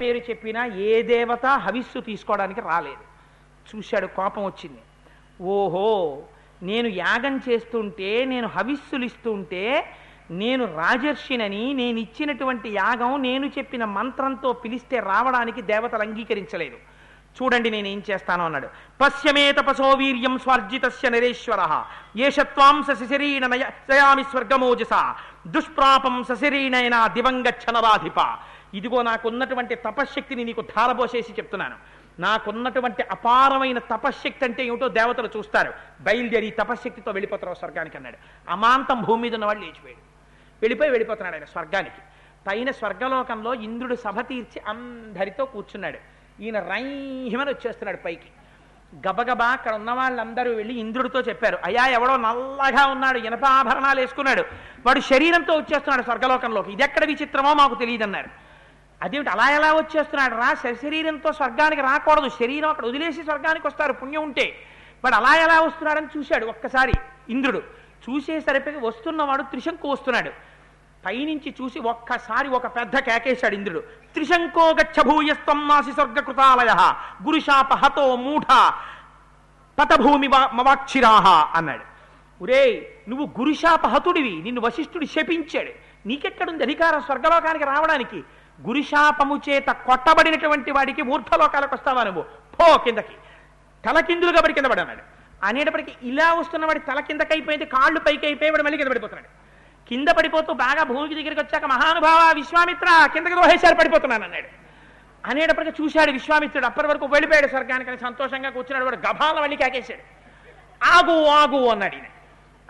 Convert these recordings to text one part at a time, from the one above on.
పేరు చెప్పినా ఏ దేవత హవిస్సు తీసుకోవడానికి రాలేదు. చూశాడు కోపం వచ్చింది. ఓహో నేను యాగం చేస్తుంటే నేను హవిస్సులు ఇస్తుంటే నేను రాజర్షినని నేను ఇచ్చినటువంటి యాగం నేను చెప్పిన మంత్రంతో పిలిస్తే రావడానికి దేవతలు అంగీకరించలేదు. చూడండి నేను ఏం చేస్తాను అన్నాడు. పశ్యమే తపసో వీర్యం స్వార్జితస్య నరేశ్వర. ఏషత్వాం సశరీణ నయామి స్వర్గమోజస. దుష్ప్రాపం సశరీణైన దివంగచ్చనరాధిప ఇదిగో నాకున్నటువంటి తపశ్శక్తిని నీకు ధారబోసేసి చెప్తున్నాను. నాకున్నటువంటి అపారమైన తపశ్శక్తి అంటే ఏమిటో దేవతలు చూస్తారు. బయలుదేరి ఈ తపశ్శక్తితో వెళ్ళిపోతారు స్వర్గానికి అన్నాడు. అమాంతం భూమి మీద ఉన్నవాళ్ళు లేచిపోయాడు. వెళ్ళిపోయి వెళ్ళిపోతున్నాడు ఆయన స్వర్గానికి. పైన స్వర్గలోకంలో ఇంద్రుడు సభ తీర్చి అందరితో కూర్చున్నాడు. ఈయన రైహిమని వచ్చేస్తున్నాడు పైకి. గబగబా అక్కడ ఉన్న వాళ్ళందరూ వెళ్ళి ఇంద్రుడితో చెప్పారు. అయ్యా ఎవడో నల్లగా ఉన్నాడు ఇనప ఆభరణాలు వేసుకున్నాడు. వాడు శరీరంతో వచ్చేస్తున్నాడు స్వర్గలోకంలోకి. ఇది ఎక్కడ విచిత్రమో మాకు తెలియదన్నారు. అదేమిటి అలా ఎలా వచ్చేస్తున్నాడు? రా శరీరంతో స్వర్గానికి రాకూడదు. శరీరం అక్కడ వదిలేసి స్వర్గానికి వస్తారు పుణ్యం ఉంటే. వాడు అలా ఎలా వస్తున్నాడని చూశాడు ఒక్కసారి ఇంద్రుడు. చూసేసరికి వస్తున్నవాడు త్రిశంకు వస్తున్నాడు. పైనుంచి చూసి ఒక్కసారి ఒక పెద్ద కేకేశాడు ఇంద్రుడు. త్రిశంకో గచ్చభూయస్తం నాసి స్వర్గకృతాలయ. గురుశాప హతో మూఢ. పతభూమి మవాక్షిరాహ అన్నాడు. ఒరే నువ్వు గురుశాప హతుడివి నిన్ను వశిష్ఠుడు శపించాడు. నీకెక్కడుంది అధికారం స్వర్గలోకానికి రావడానికి? గురిశాపము చేత కొట్టబడినటువంటి వాడికి ఊర్ధలోకాలకు వస్తావా నువ్వు? పో కిందకి. తల కిందులుగా పడి కింద పడన్నాడు. అనేటప్పటికి ఇలా వస్తున్నవాడి తల కిందకి అయిపోయింది కాళ్ళు పైకి అయిపోయి వాడు మళ్ళీ కింద పడిపోతున్నాడు. కింద పడిపోతూ బాగా భూమికి దగ్గరికి వచ్చాక మహానుభావ విశ్వామిత్ర కిందకి దోహేశారు పడిపోతున్నాను అన్నాడు. అనేటప్పటికి చూశాడు విశ్వామిత్రుడు అప్పటి వరకు వెళ్ళిపోయాడు స్వర్గానికి అని సంతోషంగా కూర్చున్నాడు వాడు గభాల మళ్ళీ కాకేశాడు. ఆగు ఆగు అన్నాడు ఈయన.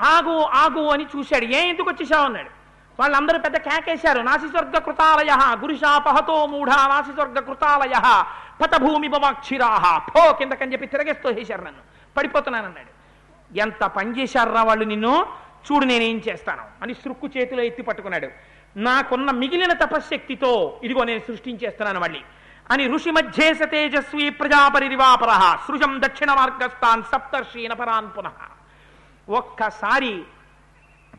ఆగు ఆగు అని చూశాడు. ఏ ఎందుకు వచ్చేసావు అన్నాడు. వాళ్ళందరూ పెద్ద కేకేశారు. నాసి స్వర్గ కృతాలయ గురుషాపహతో మూఢ నాసి స్వర్గ కృతాలయ పతభూమి బవాక్షిరాహ పో కిందకని చెప్పి తిరగేస్తూ వేశారు నన్ను. పడిపోతున్నానన్నాడు. ఎంత పని చేశారా వాళ్ళు నిన్ను? చూడు నేనేం చేస్తాను అని సృక్కు చేతిలో ఎత్తి పట్టుకున్నాడు. నాకున్న మిగిలిన తపశ్శక్తితో ఇదిగో నేను సృష్టించేస్తున్నాను మళ్ళీ అని ఋషి మధ్యేశ తేజస్వి ప్రజాపరివాపర సృజం దక్షిణ మార్గస్థాన్ సప్తర్షీన పరాన్ పునః. ఒక్కసారి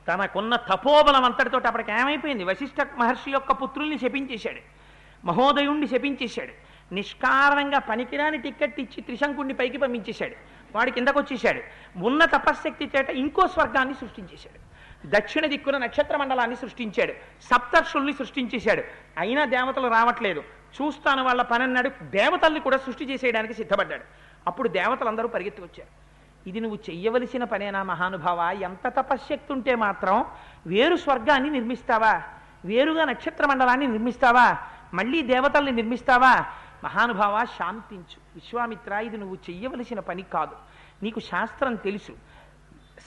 తనకున్న తపోబలం అంతటితో అప్పటికి ఏమైపోయింది? వశిష్ఠ మహర్షి యొక్క పుత్రుల్ని శపించేశాడు. మహోదయుణ్ణి శపించేశాడు. నిష్కారణంగా పనికిరాని టిక్కెట్ ఇచ్చి త్రిశంకుణ్ణి పైకి పంపించేశాడు. వాడి కిందకు వచ్చేశాడు ఉన్న తపశ్శక్తి చేత ఇంకో స్వర్గాన్ని సృష్టించేశాడు. దక్షిణ దిక్కున నక్షత్ర మండలాన్ని సృష్టించాడు. సప్తర్షుల్ని సృష్టించేశాడు. అయినా దేవతలు రావట్లేదు. చూస్తాను వాళ్ళ పని దేవతల్ని కూడా సృష్టి చేసేయడానికి సిద్ధపడ్డాడు. అప్పుడు దేవతలందరూ పరిగెత్తుకొచ్చారు. ఇది నువ్వు చెయ్యవలసిన పనేనా మహానుభావ? ఎంత తపశ్శక్తి ఉంటే మాత్రం వేరు స్వర్గాన్ని నిర్మిస్తావా? వేరుగా నక్షత్ర మండలాన్ని నిర్మిస్తావా? మళ్ళీ దేవతల్ని నిర్మిస్తావా? మహానుభావ శాంతించు. విశ్వామిత్ర ఇది నువ్వు చెయ్యవలసిన పని కాదు. నీకు శాస్త్రం తెలుసు.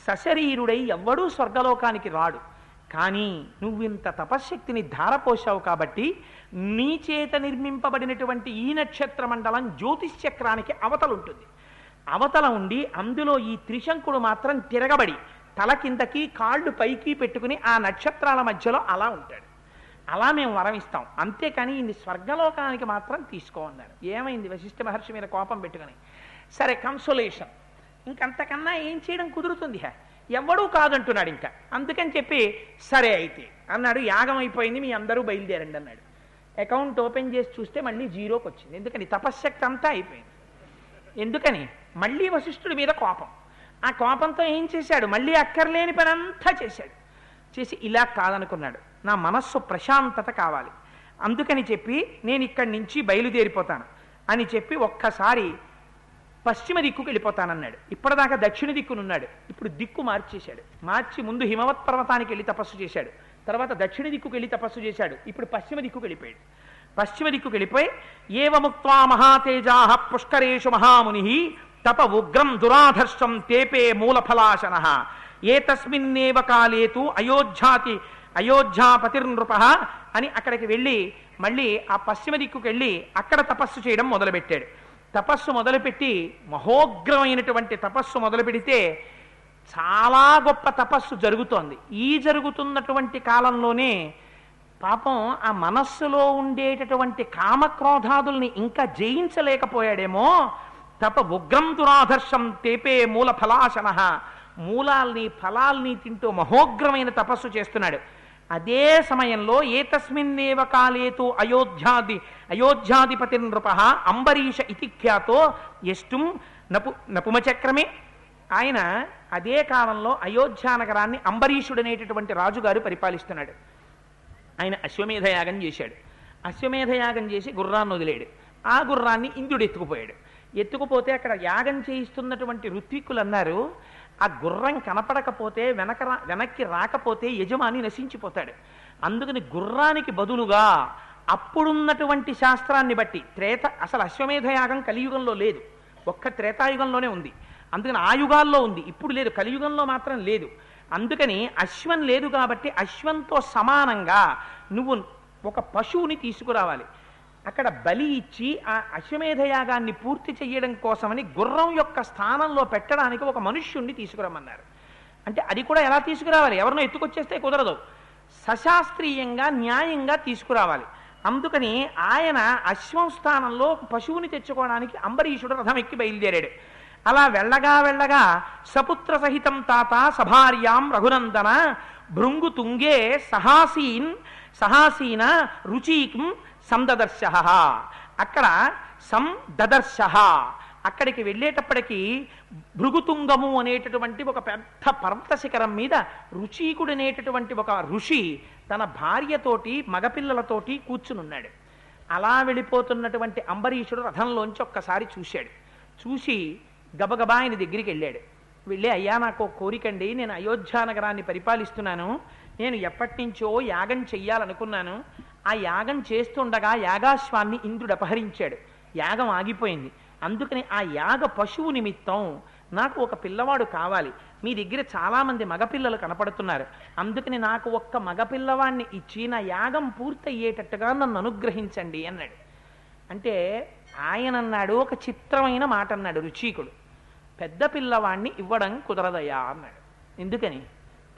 సశరీరుడై ఎవ్వడూ స్వర్గలోకానికి రాడు. కానీ నువ్వు ఇంత తపశ్శక్తిని ధారపోశావు కాబట్టి నీ చేత నిర్మింపబడినటువంటి ఈ నక్షత్ర మండలం జ్యోతిష్ చక్రానికి అవతలుంటుంది. అవతల ఉండి అందులో ఈ త్రిశంకుడు మాత్రం తిరగబడి తల కిందకి కాళ్ళు పైకి పెట్టుకుని ఆ నక్షత్రాల మధ్యలో అలా ఉంటాడు. అలా మేము వరం ఇస్తాం అంతేకాని ఇది స్వర్గలోకానికి మాత్రం తీసుకో అన్నారు ఏమైంది వశిష్ఠ మహర్షి మీద కోపం పెట్టుకుని? సరే కన్సోలేషన్ ఇంకంతకన్నా ఏం చేయడం కుదురుతుంది? హా ఎవడూ కాదంటున్నాడు ఇంకా. అందుకని చెప్పి సరే అయితే అన్నాడు. యాగం అయిపోయింది మీ అందరూ బయలుదేరండి అన్నాడు. అకౌంట్ ఓపెన్ చేసి చూస్తే మళ్ళీ జీరోకి వచ్చింది ఎందుకని? తపశ్శక్తి అంతా అయిపోయింది. ఎందుకని? మళ్ళీ వశిష్ఠుడి మీద కోపం. ఆ కోపంతో ఏం చేశాడు? మళ్ళీ అక్కర్లేని పని అంతా చేశాడు. చేసి ఇలా కాదనుకున్నాడు. నా మనస్సు ప్రశాంతత కావాలి. అందుకని చెప్పి నేను ఇక్కడి నుంచి బయలుదేరిపోతాను అని చెప్పి ఒక్కసారి పశ్చిమ దిక్కుకు వెళ్ళిపోతానన్నాడు. ఇప్పటిదాకా దక్షిణ దిక్కునున్నాడు. ఇప్పుడు దిక్కు మార్చేశాడు. మార్చి ముందు హిమవత్ పర్వతానికి వెళ్ళి తపస్సు చేశాడు. తర్వాత దక్షిణ దిక్కుకు వెళ్ళి తపస్సు చేశాడు. ఇప్పుడు పశ్చిమ దిక్కుకు వెళ్ళిపోయాడు. పశ్చిమ దిక్కుకు వెళ్ళిపోయి ఏవముక్వా మహాతేజా పుష్కరేషు మహాముని తప ఉగ్రం దురాధర్షం తేపే మూలఫలాశన. ఏతస్మిన్నేవ కాలేతు అయోధ్యాతి అయోధ్యాపతిర్నృప అని అక్కడికి వెళ్ళి మళ్ళీ ఆ పశ్చిమ దిక్కుకి వెళ్ళి అక్కడ తపస్సు చేయడం మొదలుపెట్టాడు. తపస్సు మొదలుపెట్టి మహోగ్రమైనటువంటి తపస్సు మొదలు పెడితే చాలా గొప్ప తపస్సు జరుగుతోంది. ఈ జరుగుతున్నటువంటి కాలంలోనే పాపం ఆ మనస్సులో ఉండేటటువంటి కామక్రోధాదుల్ని ఇంకా జయించలేకపోయాడేమో తప ఉగ్రం దురాధర్షం తేపే మూల ఫలాశన మూలాల్ని ఫలాల్ని తింటూ మహోగ్రమైన తపస్సు చేస్తున్నాడు. అదే సమయంలో ఏతస్మిన్నేవ కాలేతో అయోధ్యాది అయోధ్యాధిపతి నృప అంబరీష ఇతిఖ్యాతో ఎష్టుం నపు నపుమచక్రమే. ఆయన అదే కాలంలో అయోధ్యా నగరాన్ని అంబరీషుడు అనేటటువంటి రాజుగారు పరిపాలిస్తున్నాడు. ఆయన అశ్వమేధయాగం చేశాడు. అశ్వమేధయాగం చేసి గుర్రాన్ని వదిలేడు. ఆ గుర్రాన్ని ఇంద్రుడు ఎత్తుకుపోయాడు ఎత్తుకుపోతే అక్కడ యాగం చేయిస్తున్నటువంటి ఋత్విక్కులు అన్నారు ఆ గుర్రం కనపడకపోతే వెనక రా- వెనక్కి రాకపోతే యజమాని నశించిపోతాడు. అందుకని గుర్రానికి బదులుగా అప్పుడున్నటువంటి శాస్త్రాన్ని బట్టి త్రేత అసలు అశ్వమేధ యాగం కలియుగంలో లేదు. ఒక్క త్రేతాయుగంలోనే ఉంది. అందుకని ఆ యుగాల్లో ఉంది. ఇప్పుడు లేదు. కలియుగంలో మాత్రం లేదు. అందుకని అశ్వం లేదు కాబట్టి అశ్వంతో సమానంగా నువ్వు ఒక పశువుని తీసుకురావాలి. అక్కడ బలి ఇచ్చి ఆ అశ్వమేధ యాగాన్ని పూర్తి చేయడం కోసమని గుర్రం యొక్క స్థానంలో పెట్టడానికి ఒక మనుష్యుణ్ణి తీసుకురమ్మన్నారు. అంటే అది కూడా ఎలా తీసుకురావాలి? ఎవరినో ఎత్తుకొచ్చేస్తే కుదరదు. సశాస్త్రీయంగా న్యాయంగా తీసుకురావాలి. అందుకని ఆయన అశ్వం స్థానంలో పశువుని తెచ్చుకోవడానికి అంబరీషుడు రథం ఎక్కి బయలుదేరాడు. అలా వెళ్ళగా వెళ్ళగా సపుత్ర సహితం తాత సభార్యాం రఘునందన భృంగు తుంగే సహాసీన్ సహాసీన రుచికం సందదర్శ అక్కడ సం దదర్శ అక్కడికి వెళ్ళేటప్పటికీ భృగుతుంగము అనేటటువంటి ఒక పెద్ద పర్వత శిఖరం మీద రుచీకుడు అనేటటువంటి ఒక ఋషి తన భార్యతోటి మగపిల్లలతోటి కూర్చునున్నాడు. అలా వెళ్ళిపోతున్నటువంటి అంబరీషుడు రథంలోంచి ఒక్కసారి చూశాడు. చూసి గబగబా ఆయన దగ్గరికి వెళ్ళాడు. వెళ్ళి అయ్యా నాకు కోరికండి నేను అయోధ్యా నగరాన్ని పరిపాలిస్తున్నాను. నేను ఎప్పటి నుంచో యాగం చెయ్యాలనుకున్నాను. ఆ యాగం చేస్తుండగా యాగాశ్వాన్ని ఇంద్రుడు అపహరించాడు. యాగం ఆగిపోయింది. అందుకని ఆ యాగ పశువు నిమిత్తం నాకు ఒక పిల్లవాడు కావాలి. మీ దగ్గర చాలామంది మగపిల్లలు కనపడుతున్నారు. అందుకని నాకు ఒక్క మగపిల్లవాడిని ఇచ్చి నా యాగం పూర్తయ్యేటట్టుగా నన్ను అనుగ్రహించండి అన్నాడు. అంటే ఆయన అన్నాడు ఒక చిత్రమైన మాట అన్నాడు రుచీకుడు. పెద్ద పిల్లవాణ్ణి ఇవ్వడం కుదరదయా అన్నాడు. ఎందుకని?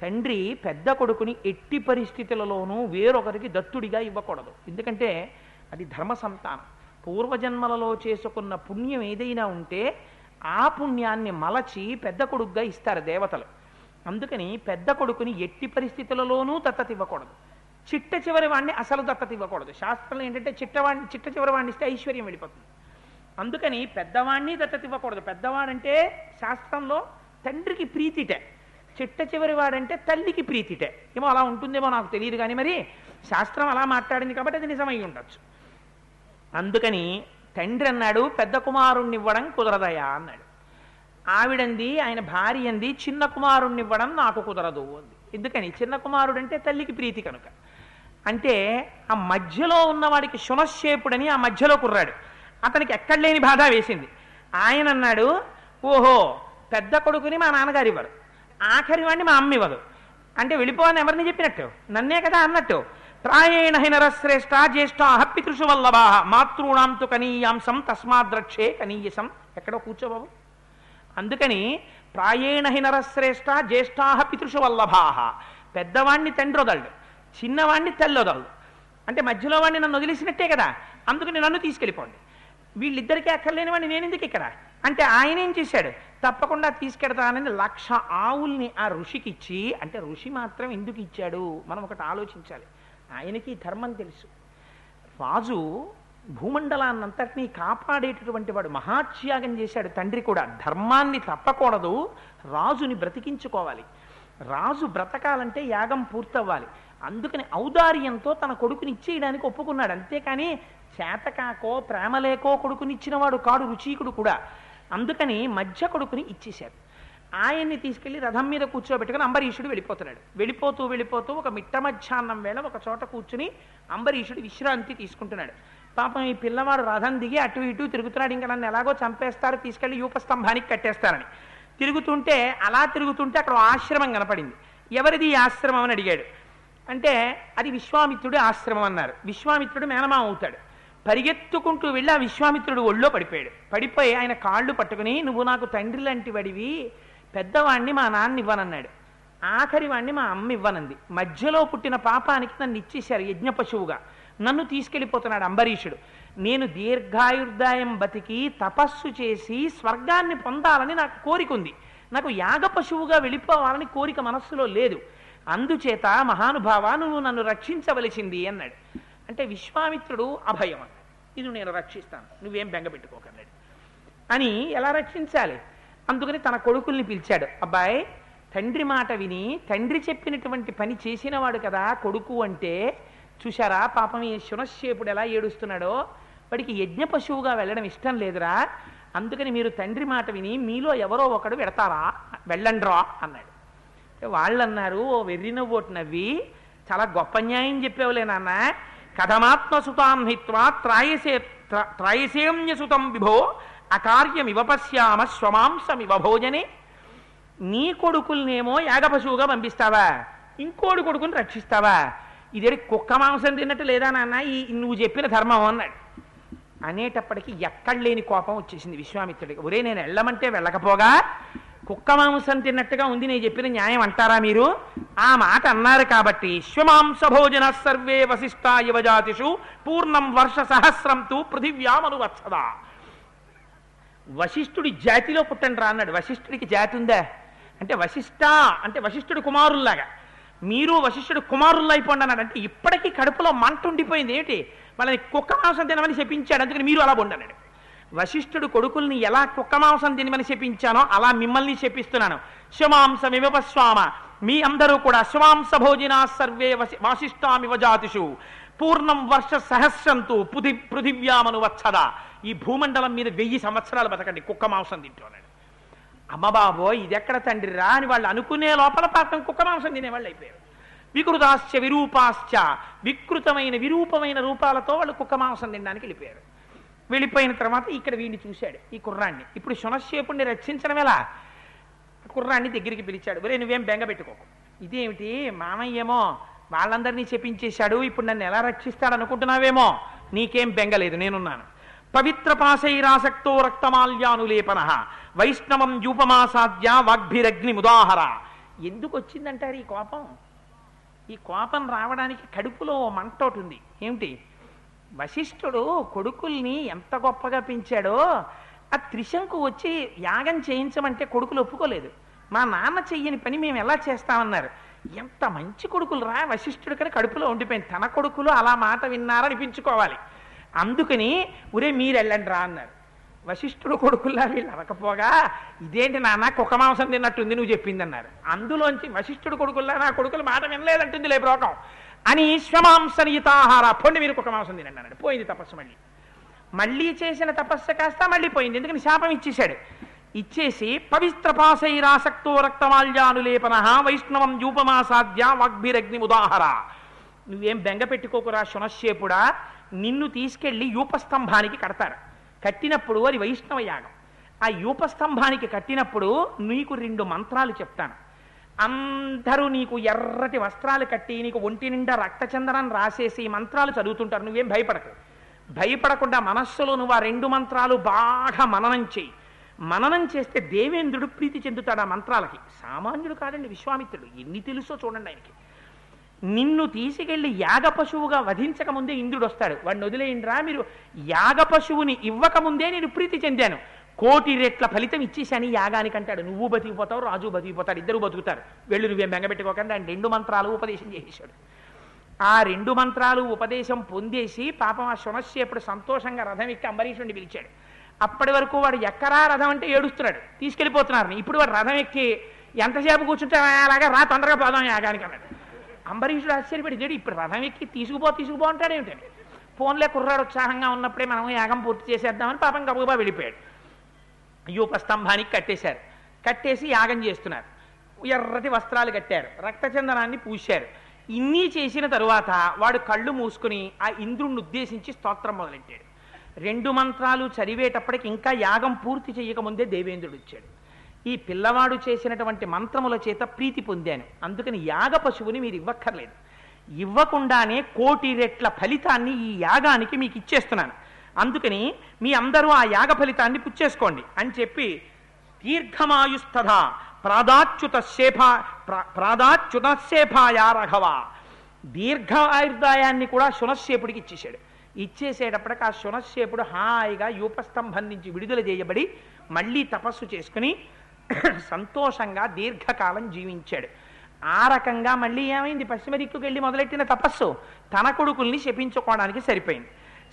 తండ్రి పెద్ద కొడుకుని ఎట్టి పరిస్థితులలోనూ వేరొకరికి దత్తుడిగా ఇవ్వకూడదు. ఎందుకంటే అది ధర్మ సంతానం. పూర్వజన్మలలో చేసుకున్న పుణ్యం ఏదైనా ఉంటే ఆ పుణ్యాన్ని మలచి పెద్ద కొడుకుగా ఇస్తారు దేవతలు. అందుకని పెద్ద కొడుకుని ఎట్టి పరిస్థితులలోనూ దత్తత ఇవ్వకూడదు చిట్ట చివరి వాడిని అసలు దత్తత ఇవ్వకూడదు శాస్త్రంలో ఏంటంటే చిట్టవాడిని చిట్ట చివరి వాడిని ఇస్తే ఐశ్వర్యం వెళ్ళిపోతుంది. అందుకని పెద్దవాడిని దత్తత ఇవ్వకూడదు పెద్దవాడంటే శాస్త్రంలో తండ్రికి ప్రీతిటే. చిట్ట చివరి వాడంటే తల్లికి ప్రీతిటే. ఏమో అలా ఉంటుందేమో నాకు తెలియదు కానీ మరి శాస్త్రం అలా మాట్లాడింది కాబట్టి అది నిజమై ఉండొచ్చు. అందుకని తండ్రి అన్నాడు పెద్ద కుమారుణ్ణి ఇవ్వడం కుదరదయా? అన్నాడు. ఆవిడంది ఆయన భార్య అంది చిన్న కుమారుణ్ణి ఇవ్వడం నాకు కుదరదు అంది. ఎందుకని? చిన్న కుమారుడు అంటే తల్లికి ప్రీతి కనుక. అంటే ఆ మధ్యలో ఉన్నవాడికి శునశ్చేపుడని ఆ మధ్యలో కుర్రాడు. అతనికి ఎక్కడ లేని బాధ వేసింది. ఆయన అన్నాడు ఓహో పెద్ద కొడుకుని మా నాన్నగారు ఇవ్వరు ఆఖరి వాడిని మా అమ్మ ఇవ్వదు. అంటే వెళ్ళిపోవని ఎవరిని చెప్పినట్టు? నన్నే కదా అన్నట్టు. ప్రాయేణ హినరశ్రేష్ట జ్యేష్ఠ పితృషు వల్లభా మాతృణాంతు కనీయాంశం కనీయాంసం తస్మాద్రక్షే కనీయసం. ఎక్కడో కూర్చోబాబు అందుకని ప్రాయేణ హినరశ్రేష్ట జ్యేష్ఠాహ పితృషు వల్లభాహ పెద్దవాణ్ణి తండ్రి వదలడు చిన్నవాణ్ణి తల్లి వదలడు అంటే మధ్యలో వాడిని నన్ను వదిలేసినట్టే కదా. అందుకని నన్ను తీసుకెళ్ళిపోండి. వీళ్ళిద్దరికీ అక్కర్లేని వాడిని నేను ఎందుకు ఇక్కడ? అంటే ఆయన ఏం చేశాడు? తప్పకుండా తీసుకెడతానని లక్ష ఆవుల్ని ఆ ఋషికి ఇచ్చి అంటే ఋషి మాత్రం ఎందుకు ఇచ్చాడు? మనం ఒకటి ఆలోచించాలి. ఆయనకి ధర్మం తెలుసు. రాజు భూమండలాన్నంతటినీ కాపాడేటటువంటి వాడు మహాత్యాగం చేశాడు తండ్రి కూడా. ధర్మాన్ని తప్పకూడదు రాజుని బ్రతికించుకోవాలి. రాజు బ్రతకాలంటే యాగం పూర్తవ్వాలి. అందుకని ఔదార్యంతో తన కొడుకుని ఇచ్చేయడానికి ఒప్పుకున్నాడు. అంతేకాని చేతకాకో ప్రేమలేకో కొడుకునిచ్చినవాడు కాడు రుచీకుడు కూడా. అందుకని మధ్య కొడుకుని ఇచ్చేశారు. ఆయన్ని తీసుకెళ్ళి రథం మీద కూర్చోబెట్టుకుని అంబరీషుడు వెళ్ళిపోతున్నాడు. వెళ్ళిపోతూ వెళ్ళిపోతూ ఒక మిట్ట మధ్యాహ్నం వేళ ఒక చోట కూర్చుని అంబరీషుడు విశ్రాంతి తీసుకుంటున్నాడు. పాపం ఈ పిల్లవాడు రథం దిగి అటు ఇటు తిరుగుతున్నాడు. ఇంకా నన్ను ఎలాగో చంపేస్తారు తీసుకెళ్ళి యూపస్తంభానికి కట్టేస్తారని. తిరుగుతుంటే అలా తిరుగుతుంటే అక్కడ ఆశ్రమం కనపడింది. ఎవరిది ఈ ఆశ్రమం అని అడిగాడు. అంటే అది విశ్వామిత్రుడి ఆశ్రమం అన్నారు. విశ్వామిత్రుడు మేనమామ అవుతాడు. పరిగెత్తుకుంటూ వెళ్ళి ఆ విశ్వామిత్రుడు ఒళ్ళో పడిపోయాడు. పడిపోయి ఆయన కాళ్ళు పట్టుకుని నువ్వు నాకు తండ్రి లాంటి వాడివి పెద్దవాణ్ణి మా నాన్న ఇవ్వనన్నాడు. ఆఖరి వాణ్ణి మా అమ్మ ఇవ్వనంది. మధ్యలో పుట్టిన పాపానికి నన్ను ఇచ్చేశారు యజ్ఞ పశువుగా. నన్ను తీసుకెళ్ళిపోతున్నాడు అంబరీషుడు. నేను దీర్ఘాయుర్దాయం బతికి తపస్సు చేసి స్వర్గాన్ని పొందాలని నాకు కోరిక ఉంది నాకు యాగ పశువుగా వెళ్ళిపోవాలని కోరిక మనస్సులో లేదు. అందుచేత మహానుభావ నువ్వు నన్ను రక్షించవలసింది అన్నాడు. అంటే విశ్వామిత్రుడు అభయం అన్నాడు ఇది నేను రక్షిస్తాను. నువ్వేం బెంగ పెట్టుకోకన్నాడు అని ఎలా రక్షించాలి? అందుకని తన కొడుకుల్ని పిలిచాడు. అబ్బాయి తండ్రి మాట విని తండ్రి చెప్పినటువంటి పని చేసినవాడు కదా కొడుకు అంటే చూశారా పాపం ఈ శునశ్చేపుడు ఎలా ఏడుస్తున్నాడో? వాడికి యజ్ఞ పశువుగా వెళ్ళడం ఇష్టం లేదురా. అందుకని మీరు తండ్రి మాట విని మీలో ఎవరో ఒకడు పెడతారా వెళ్ళండ్రా అన్నాడు. వాళ్ళన్నారు వాళ్ళు అన్నారు ఓ వెర్రి నవ్వోటి నవ్వి చాలా గొప్ప న్యాయం చెప్పేవులే నాన్న. కథమాత్మసుతాం హిత్వా త్రాయసే త్ర- త్రాయసేమ్యసుతం విభో అకార్యమివ పశ్యామ స్వమాంసమివ భోజనే. నీ కొడుకుల్నేమో యాగపశువుగా పంపిస్తావా? ఇంకోడు కొడుకుని రక్షిస్తావా? ఇదేడి కుక్క మాంసం తిన్నట్టు లేదా నాన్న? ఈ నువ్వు చెప్పిన ధర్మం అన్నాడు. అనేటప్పటికీ ఎక్కడ లేని కోపం వచ్చేసింది విశ్వామిత్రుడికి. ఒరే నేను వెళ్ళమంటే వెళ్ళకపోగా? కుక్క మాంసం తిన్నట్టుగా ఉంది నేను చెప్పిన న్యాయం అంటారా మీరు? ఆ మాట అన్నారు కాబట్టి శ్వమాంస భోజన సర్వే వశిష్ట యువజాతిషు పూర్ణం వర్ష సహస్రం తు పృథివ్యామను వచ్చదా వశిష్ఠుడి జాతిలో పుట్టండి రా అన్నాడు. వశిష్ఠుడికి జాతి ఉందా? అంటే వశిష్ఠ అంటే వశిష్ఠుడి కుమారుల్లాగా. మీరు వశిష్ఠుడు కుమారుల్లో అయిపోండి అన్నాడు. అంటే ఇప్పటికీ కడుపులో మంట ఉండిపోయింది. ఏంటి వాళ్ళని కుక్క మాంసం తినమని చెప్పించాడు. అందుకని మీరు అలా ఉండన్నాడు వశిష్ఠుడు కొడుకుల్ని ఎలా కుక్క మాంసం తినమని చెప్పించానో అలా మిమ్మల్ని చెప్పిస్తున్నాను. శమాంసమివపస్వామ మీ అందరూ కూడా శుమాంస భోజినా సర్వే వసి వాసిష్టామివ జాతిషు. పూర్ణం వర్ష సహస్రంతు పృథి పృథివ్యామను వచ్చదా ఈ భూమండలం మీద వెయ్యి సంవత్సరాలు బతకండి కుక్క మాంసం తింటున్నాడు అమ్మ బాబోయ్ ఇది ఎక్కడ తండ్రి రా అని వాళ్ళు అనుకునే లోపల పాపం కుక్క మాంసం తినేవాళ్ళు అయిపోయారు. వికృతాశ్చ విరూపాశ్చ వికృతమైన విరూపమైన రూపాలతో వాళ్ళు కుక్క మాంసం తినడానికి వెళ్ళిపోయారు. వెళ్ళిపోయిన తర్వాత ఇక్కడ వీడిని చూశాడు ఈ కుర్రాన్ని. ఇప్పుడు శునశ్చేపుణ్ణి రక్షించడం ఎలా? కుర్రాన్ని దగ్గరికి పిలిచాడు ఒరే నువ్వేం బెంగ పెట్టుకోకు. ఇదేమిటి? మామయ్యేమో వాళ్ళందరినీ చెప్పించేశాడు ఇప్పుడు నన్ను ఎలా రక్షిస్తాడు అనుకుంటున్నావేమో నీకేం బెంగలేదు నేనున్నాను. పవిత్ర పాశైరాసక్తో రక్తమాల్యానులేపన. వైష్ణవం యూపమాసాద్య వాగ్భిరగ్ని ఉదాహర ఎందుకు వచ్చిందంటారు ఈ కోపం? ఈ కోపం రావడానికి కడుపులో ఓ మంట ఒకటి ఉంది ఏమిటి? వశిష్ఠుడు కొడుకుల్ని ఎంత గొప్పగా పెంచాడో ఆ త్రిశంకు వచ్చి యాగం చేయించమంటే కొడుకులు ఒప్పుకోలేదు. మా నాన్న చెయ్యని పని మేము ఎలా చేస్తామన్నారు. ఎంత మంచి కొడుకులు రా వశిష్ఠుడు కానీ కడుపులో ఉండిపోయింది. తన కొడుకులు అలా మాట విన్నారనిపించుకోవాలి అందుకని ఉరే మీరు వెళ్ళండి రా అన్నారు. వశిష్ఠుడు కొడుకుల్లా వీళ్ళు అనకపోగా ఇదేంటి నాన్న కుక్క మాంసం తిన్నట్టుంది నువ్వు చెప్పింది అన్నారు అందులోంచి వశిష్ఠుడు కొడుకుల్లా నా కొడుకులు మాట వినలేదంటుంది లే బ్రోకం. అని శ్వమాంసనియుతాహార పొండి మీరు ఒక మాంసం తినండి అన్నాడు. పోయింది తపస్సు మళ్ళీ. మళ్ళీ చేసిన తపస్సు కాస్త మళ్ళీ పోయింది. ఎందుకని శాపం ఇచ్చేశాడు. ఇచ్చేసి పవిత్ర పాశైరాసక్తో రక్తమాల్యానులేపన వైష్ణవం జూపమాసాధ్య వాగ్భిరగ్ని ఉదాహర నువ్వేం బెంగ పెట్టుకోకురా శునశ్చేపుడా? నిన్ను తీసుకెళ్ళి యూపస్తంభానికి కడతారు. కట్టినప్పుడు అది వైష్ణవ యాగం. ఆ యూపస్తంభానికి కట్టినప్పుడు నీకు రెండు మంత్రాలు చెప్తాను. అందరూ నీకు ఎర్రటి వస్త్రాలు కట్టి నీకు ఒంటి నిండా రక్తచందనం రాసేసి మంత్రాలు చదువుతుంటారు. నువ్వేం భయపడకు. భయపడకుండా మనస్సులో నువ్వు ఆ రెండు మంత్రాలు బాగా మననం చేయి. మననం చేస్తే దేవేంద్రుడు ప్రీతి చెందుతాడు ఆ మంత్రాలకి. సామాన్యుడు కాదండి విశ్వామిత్రుడు. ఎన్ని తెలుసో చూడండి ఆయనకి. నిన్ను తీసుకెళ్ళి యాగ పశువుగా వధించక ముందే ఇంద్రుడు వస్తాడు. వాడిని వదిలేయండిరా మీరు. యాగ పశువుని ఇవ్వకముందే నేను ప్రీతి చెందాను. కోటి రెట్ల ఫలితం ఇచ్చేసాని యాగానికి అంటాడు. నువ్వు బతికిపోతావు రాజు బతికిపోతాడు ఇద్దరు బతుకుతారు. వెళ్ళు నువ్వేం బెంగపెట్టుకోకుండా ఆయన రెండు మంత్రాలు ఉపదేశం చేసేశాడు. ఆ రెండు మంత్రాలు ఉపదేశం పొందేసి పాపం ఆ శునశ్చేపుడు సంతోషంగా రథం ఎక్కి అంబరీషుడిని పిలిచాడు. అప్పటి వరకు వాడు ఎక్కరా రథం అంటే ఏడుస్తున్నాడు. తీసుకెళ్ళిపోతున్నారు ఇప్పుడు వాడు రథం ఎక్కి ఎంతసేపు కూర్చుంటే అలాగా రా తొందరగా పోదాం యాగానికి అన్నాడు. అంబరీషుడు ఆశ్చర్యపడి "ఇదేంటి ఇప్పుడు రథం ఎక్కి తీసుకుపో తీసుకుపో అంటాడు ఏమిటండి? ఫోన్లే కుర్రాడు ఉత్సాహంగా ఉన్నప్పుడే మనం యాగం పూర్తి చేసేద్దామని పాపం గబగబా వెళ్ళిపోయాడు. యూపస్తంభానికి కట్టేశారు. కట్టేసి యాగం చేస్తున్నారు. ఎర్రటి వస్త్రాలు కట్టారు. రక్తచందనాన్ని పూశారు. ఇన్ని చేసిన తరువాత వాడు కళ్ళు మూసుకుని ఆ ఇంద్రుణ్ణి ఉద్దేశించి స్తోత్రం మొదలెట్టాడు. రెండు మంత్రాలు చదివేటప్పటికి ఇంకా యాగం పూర్తి చేయకముందే దేవేంద్రుడు వచ్చాడు. ఈ పిల్లవాడు చేసినటువంటి మంత్రముల చేత ప్రీతి పొందాను. అందుకని యాగ పశువుని మీరు ఇవ్వక్కర్లేదు. ఇవ్వకుండానే కోటి రెట్ల ఫలితాన్ని ఈ యాగానికి మీకు ఇచ్చేస్తున్నాను. అందుకని మీ అందరూ ఆ యాగ ఫలితాన్ని పుచ్చేసుకోండి అని చెప్పి దీర్ఘమాయుస్తథ ప్రాదాచ్యుత శేఫ ప్రాదాచ్యుత శేఫాయా రఘవ. దీర్ఘ ఆయుర్దాయాన్ని కూడా శునశ్శేపుడికి ఇచ్చేశాడు. ఇచ్చేసేటప్పటికి ఆ శునశ్శేపుడు హాయిగా యూపస్తంభం నుంచి విడుదల చేయబడి మళ్ళీ తపస్సు చేసుకుని సంతోషంగా దీర్ఘకాలం జీవించాడు. ఆ రకంగా మళ్ళీ ఏమైంది? పశ్చిమ దిక్కుకెళ్ళి మొదలెట్టిన తపస్సు. తన కొడుకుల్ని శపించుకోవడానికి సరిపోయింది.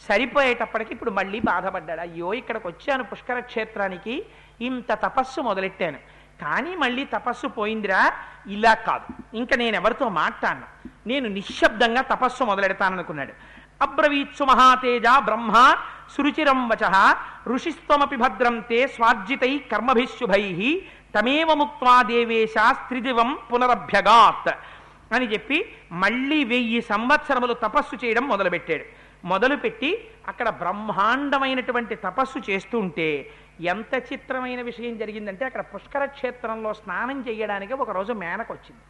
సరిపోయేటప్పటికి ఇప్పుడు మళ్ళీ బాధపడ్డాడు. అయ్యో ఇక్కడికి వచ్చాను పుష్కర క్షేత్రానికి ఇంత తపస్సు మొదలెట్టాను. కానీ మళ్ళీ తపస్సు పోయిందిరా ఇలా కాదు. ఇంకా నేను ఎవరితో మాట్లాడను? నేను నిశ్శబ్దంగా తపస్సు మొదలెడతాననుకున్నాడు. అబ్రవీత్సు మహాతేజ బ్రహ్మ సురుచిరం వచ ఋషిస్త్వమపి భద్రం తే స్వార్జితై కర్మభిశుభై తమేవ ముక్వా దేవేశ స్త్రిదివం పునరభ్యగాత్ అని చెప్పి మళ్ళీ వెయ్యి సంవత్సరములు తపస్సు చేయడం మొదలుపెట్టాడు. మొదలుపెట్టి అక్కడ బ్రహ్మాండమైనటువంటి తపస్సు చేస్తుంటే ఎంత చిత్రమైన విషయం జరిగిందంటే అక్కడ పుష్కర క్షేత్రంలో స్నానం చేయడానికి ఒకరోజు మేనకు వచ్చింది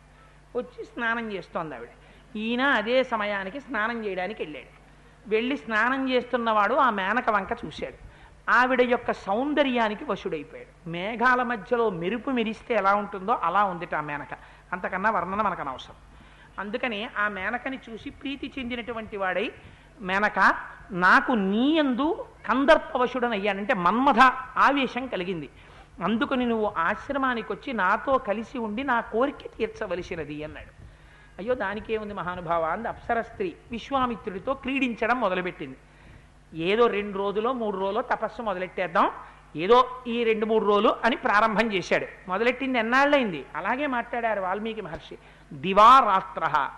వచ్చి స్నానం చేస్తోంది ఆవిడ. ఈయన అదే సమయానికి స్నానం చేయడానికి వెళ్ళాడు. వెళ్ళి స్నానం చేస్తున్నవాడు ఆ మేనక వంక చూశాడు. ఆవిడ యొక్క సౌందర్యానికి వశుడైపోయాడు. మేఘాల మధ్యలో మెరుపు మెరిస్తే ఎలా ఉంటుందో అలా ఉందిట ఆ మేనక. అంతకన్నా వర్ణన మనకు అనవసరం. అందుకని ఆ మేనకని చూసి ప్రీతి చెందినటువంటి వాడై మేనక నాకు నీయందు కందర్పవశుడనయ్యానంటే మన్మథ ఆవేశం కలిగింది. అందుకని నువ్వు ఆశ్రమానికి వచ్చి నాతో కలిసి ఉండి నా కోరిక తీర్చవలసినది అన్నాడు. అయ్యో దానికేముంది మహానుభావ అంది అప్సర స్త్రీ విశ్వామిత్రుడితో క్రీడించడం మొదలుపెట్టింది. ఏదో రెండు రోజులో మూడు రోజులో తపస్సు మొదలెట్టేద్దాం ఏదో ఈ రెండు మూడు రోజులు అని ప్రారంభం చేశాడు. మొదలెట్టింది ఎన్నాళ్ళైంది అలాగే మాట్లాడారు వాల్మీకి మహర్షి. దివారాత్ర.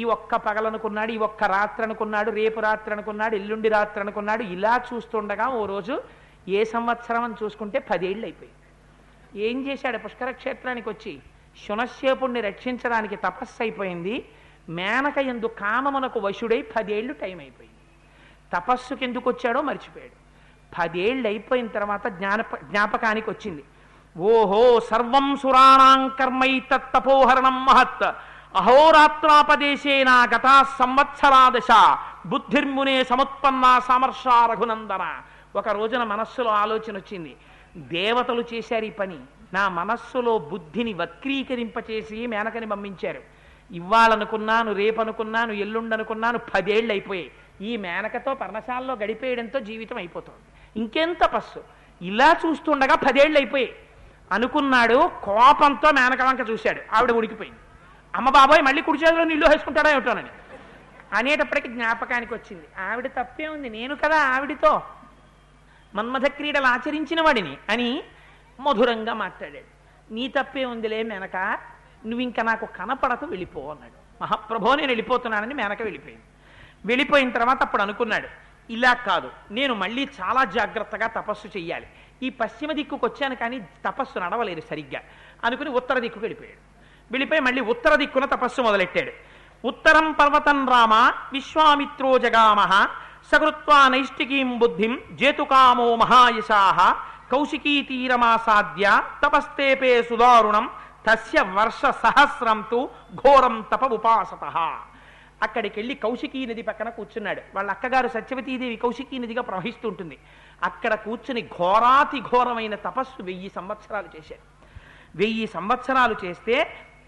ఈ ఒక్క పగలనుకున్నాడు ఈ ఒక్క రాత్రి అనుకున్నాడు రేపు రాత్రి అనుకున్నాడు ఎల్లుండి రాత్రి అనుకున్నాడు ఇలా చూస్తుండగా ఓ రోజు ఏ సంవత్సరం అని చూసుకుంటే పదేళ్ళు అయిపోయింది ఏం చేశాడు? పుష్కర క్షేత్రానికి వచ్చి శునశ్చేపుణ్ణి రక్షించడానికి తపస్సు అయిపోయింది మేనక ఎందు కామమునకు వశుడై పదేళ్ళు టైం అయిపోయింది తపస్సుకి ఎందుకు వచ్చాడో మర్చిపోయాడు. పదేళ్ళు అయిపోయిన తర్వాత జ్ఞానప జ్ఞాపకానికి వచ్చింది ఓహో సర్వం సురాణాం కర్మైతత్తపోహరణం మహత్. అహోరాత్రాపదేశేన గతా సంవత్సరాదశ. బుద్ధిర్మునే సముత్పన్న సమర్ష రఘునందన. ఒక రోజున మనస్సులో ఆలోచన వచ్చింది. దేవతలు చేశారు ఈ పని. నా మనస్సులో బుద్ధిని వక్రీకరింపచేసి మేనకని పంపించారు. ఇవ్వాలనుకున్నాను రేపనుకున్నాను ఎల్లుండనుకున్నాను పదేళ్ళు అయిపోయాయి ఈ మేనకతో పర్ణశాలలో గడిపేయడంతో జీవితం అయిపోతుంది. ఇంకేం తపస్సు ఇలా చూస్తుండగా పదేళ్ళు అయిపోయాయి అనుకున్నాడు కోపంతో మేనక వంక చూశాడు. ఆవిడ ఉడికిపోయింది. అమ్మ బాబాయ్ మళ్ళీ కుడి చేతిలో నీళ్ళు వేసుకుంటాడా ఏమిటోనని. అనేటప్పటికి జ్ఞాపకానికి వచ్చింది. ఆవిడ తప్పే ఉంది. నేను కదా ఆవిడితో మన్మథ క్రీడలు ఆచరించిన వాడిని అని మధురంగా మాట్లాడాడు. నీ తప్పే ఉందిలే మేనక. నువ్వు ఇంకా నాకు కనపడక వెళ్ళిపో అన్నాడు. మహాప్రభో నేను వెళ్ళిపోతున్నానని మేనక వెళ్ళిపోయింది. వెళ్ళిపోయిన తర్వాత అప్పుడు అనుకున్నాడు ఇలా కాదు నేను మళ్ళీ చాలా జాగ్రత్తగా తపస్సు చెయ్యాలి. ఈ పశ్చిమ దిక్కుకు వచ్చాను కానీ తపస్సు నడవలేదు సరిగ్గా. అనుకుని ఉత్తర దిక్కుకు వెళ్ళిపోయాడు. వెళ్ళిపోయి మళ్ళీ ఉత్తర దిక్కున తపస్సు మొదలెట్టాడు. ఉత్తరం పర్వతం రామ విశ్వామిత్రో జగామహ సకృత్వా నైష్టికీం బుద్ధిం జేతుకామో మహాయశాహ కౌశికీ తీరమాసాద్య తపస్తేపే సుదారుణం తస్య వర్ష సహస్రం తు ఘోరం తప ఉపాసత. అక్కడికి వెళ్ళి కౌశికీ నది పక్కన కూర్చున్నాడు. వాళ్ళ అక్కగారు సత్యవతీదేవి కౌశికీ నదిగా ప్రవహిస్తుంటుంది. అక్కడ కూర్చుని ఘోరాతి ఘోరమైన తపస్సు వెయ్యి సంవత్సరాలు చేశాడు. వెయ్యి సంవత్సరాలు చేస్తే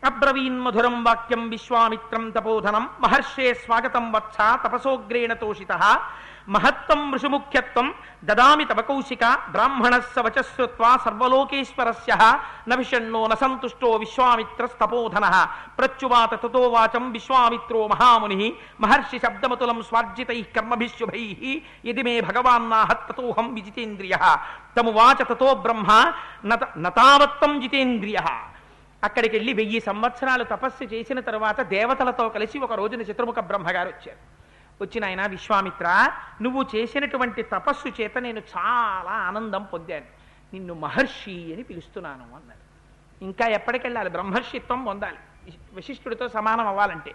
అబ్రవీన్మధురం వాక్యం విశ్వామిత్రం తపోధనం. మహర్షే స్వాగతం వత్స తపసోగ్రేణ తోషిత. మహత్తం ఋషుముఖ్యత్వం దదామి తవ కౌశిక బ్రాహ్మణస్య వచశ్రుత్వా సర్వలోకేశ్వరస్య. నవిషణ్ణో న సంతుష్టో విశ్వామిత్రస్తపోధన. ప్రత్యువాత తతో వాచం విశ్వామిత్రో మహాముని. మహర్షి శబ్దమతులం స్వార్జితై కర్మభిశుభై ఇది మే భగవాన్నాహత్తతోహం విజితేంద్రియ. తమువాచ తతో బ్రహ్మ నత నతావత్తం జితేంద్రియ. అక్కడికి వెళ్ళి వెయ్యి సంవత్సరాలు తపస్సు చేసిన తర్వాత దేవతలతో కలిసి ఒక రోజున చిత్రముఖ బ్రహ్మగారు వచ్చారు. వచ్చిన ఆయన విశ్వామిత్ర నువ్వు చేసినటువంటి తపస్సు చేత నేను చాలా ఆనందం పొందాను. నిన్ను మహర్షి అని పిలుస్తున్నాను అన్నారు. ఇంకా ఎప్పటికెళ్ళాలి? బ్రహ్మర్షిత్వం పొందాలి. వశిష్ఠుడితో సమానం అవ్వాలంటే.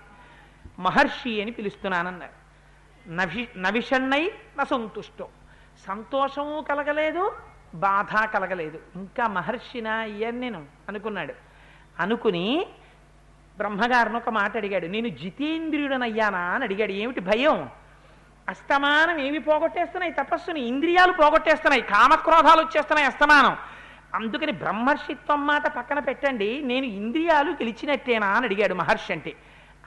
మహర్షి అని పిలుస్తున్నానన్నారు. నవి నవిషణ్ణై నసంతుష్టం సంతోషము కలగలేదు బాధ కలగలేదు. ఇంకా మహర్షినా అయ్యాను నేను అనుకున్నాడు. అనుకుని బ్రహ్మగారిని ఒక మాట అడిగాడు. నేను జితేంద్రియుడనయ్యానా? అని అడిగాడు. ఏమిటి భయం? అస్తమానం ఏమి పోగొట్టేస్తున్నాయి? తపస్సుని ఇంద్రియాలు పోగొట్టేస్తున్నాయి. కామక్రోధాలు వచ్చేస్తున్నాయి అస్తమానం. అందుకని బ్రహ్మర్షిత్వం మాట పక్కన పెట్టండి. నేను ఇంద్రియాలు గెలిచినట్టేనా? అని అడిగాడు మహర్షి అంటే.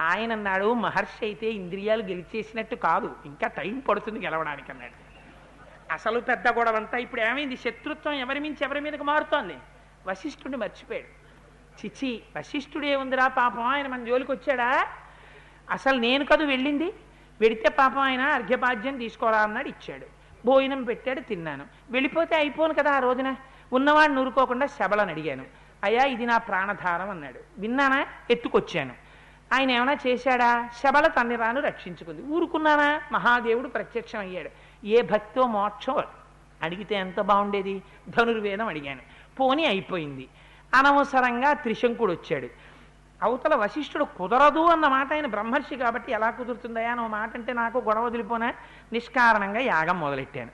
ఆయన అన్నాడు మహర్షి అయితే ఇంద్రియాలు గెలిచేసినట్టు కాదు. ఇంకా టైం పడుతుంది గెలవడానికి అన్నాడు. అసలు పెద్ద గొడవంతా ఇప్పుడు ఏమైంది? శత్రుత్వం ఎవరి మించి ఎవరి మీదకి మారుతోంది? వశిష్ఠుడిని మర్చిపోయాడు. చిచి వశిష్ఠుడే ఉందిరా పాపం ఆయన మన జోలికి వచ్చాడా? అసలు నేను కదు వెళ్ళింది? వెడితే పాపం ఆయన అర్ఘ్యపాద్యం తీసుకోరా అన్నాడు ఇచ్చాడు. భోజనం పెట్టాడు తిన్నాను. వెళ్ళిపోతే అయిపోను కదా ఆ రోజున? ఉన్నవాడిని నూరుకోకుండా శబలని అడిగాను. అయ్యా ఇది నా ప్రాణధారం అన్నాడు. విన్నానా? ఎత్తుకొచ్చాను. ఆయన ఏమైనా చేశాడా? శబల తన్ని రాను రక్షించుకుంది. ఊరుకున్నానా? మహాదేవుడు ప్రత్యక్షం అయ్యాడు. ఏ భక్తో మోక్షం? అడిగితే ఎంత బాగుండేది? ధనుర్వేదం అడిగాను. పోనీ అయిపోయింది. అనవసరంగా త్రిశంకుడు వచ్చాడు. అవతల వశిష్ఠుడు కుదరదు అన్న మాట ఆయన బ్రహ్మర్షి కాబట్టి ఎలా కుదురుతుందయా అని ఓ మాట అంటే నాకు గొడవ వదిలిపోనా నిష్కారణంగా యాగం మొదలెట్టాను.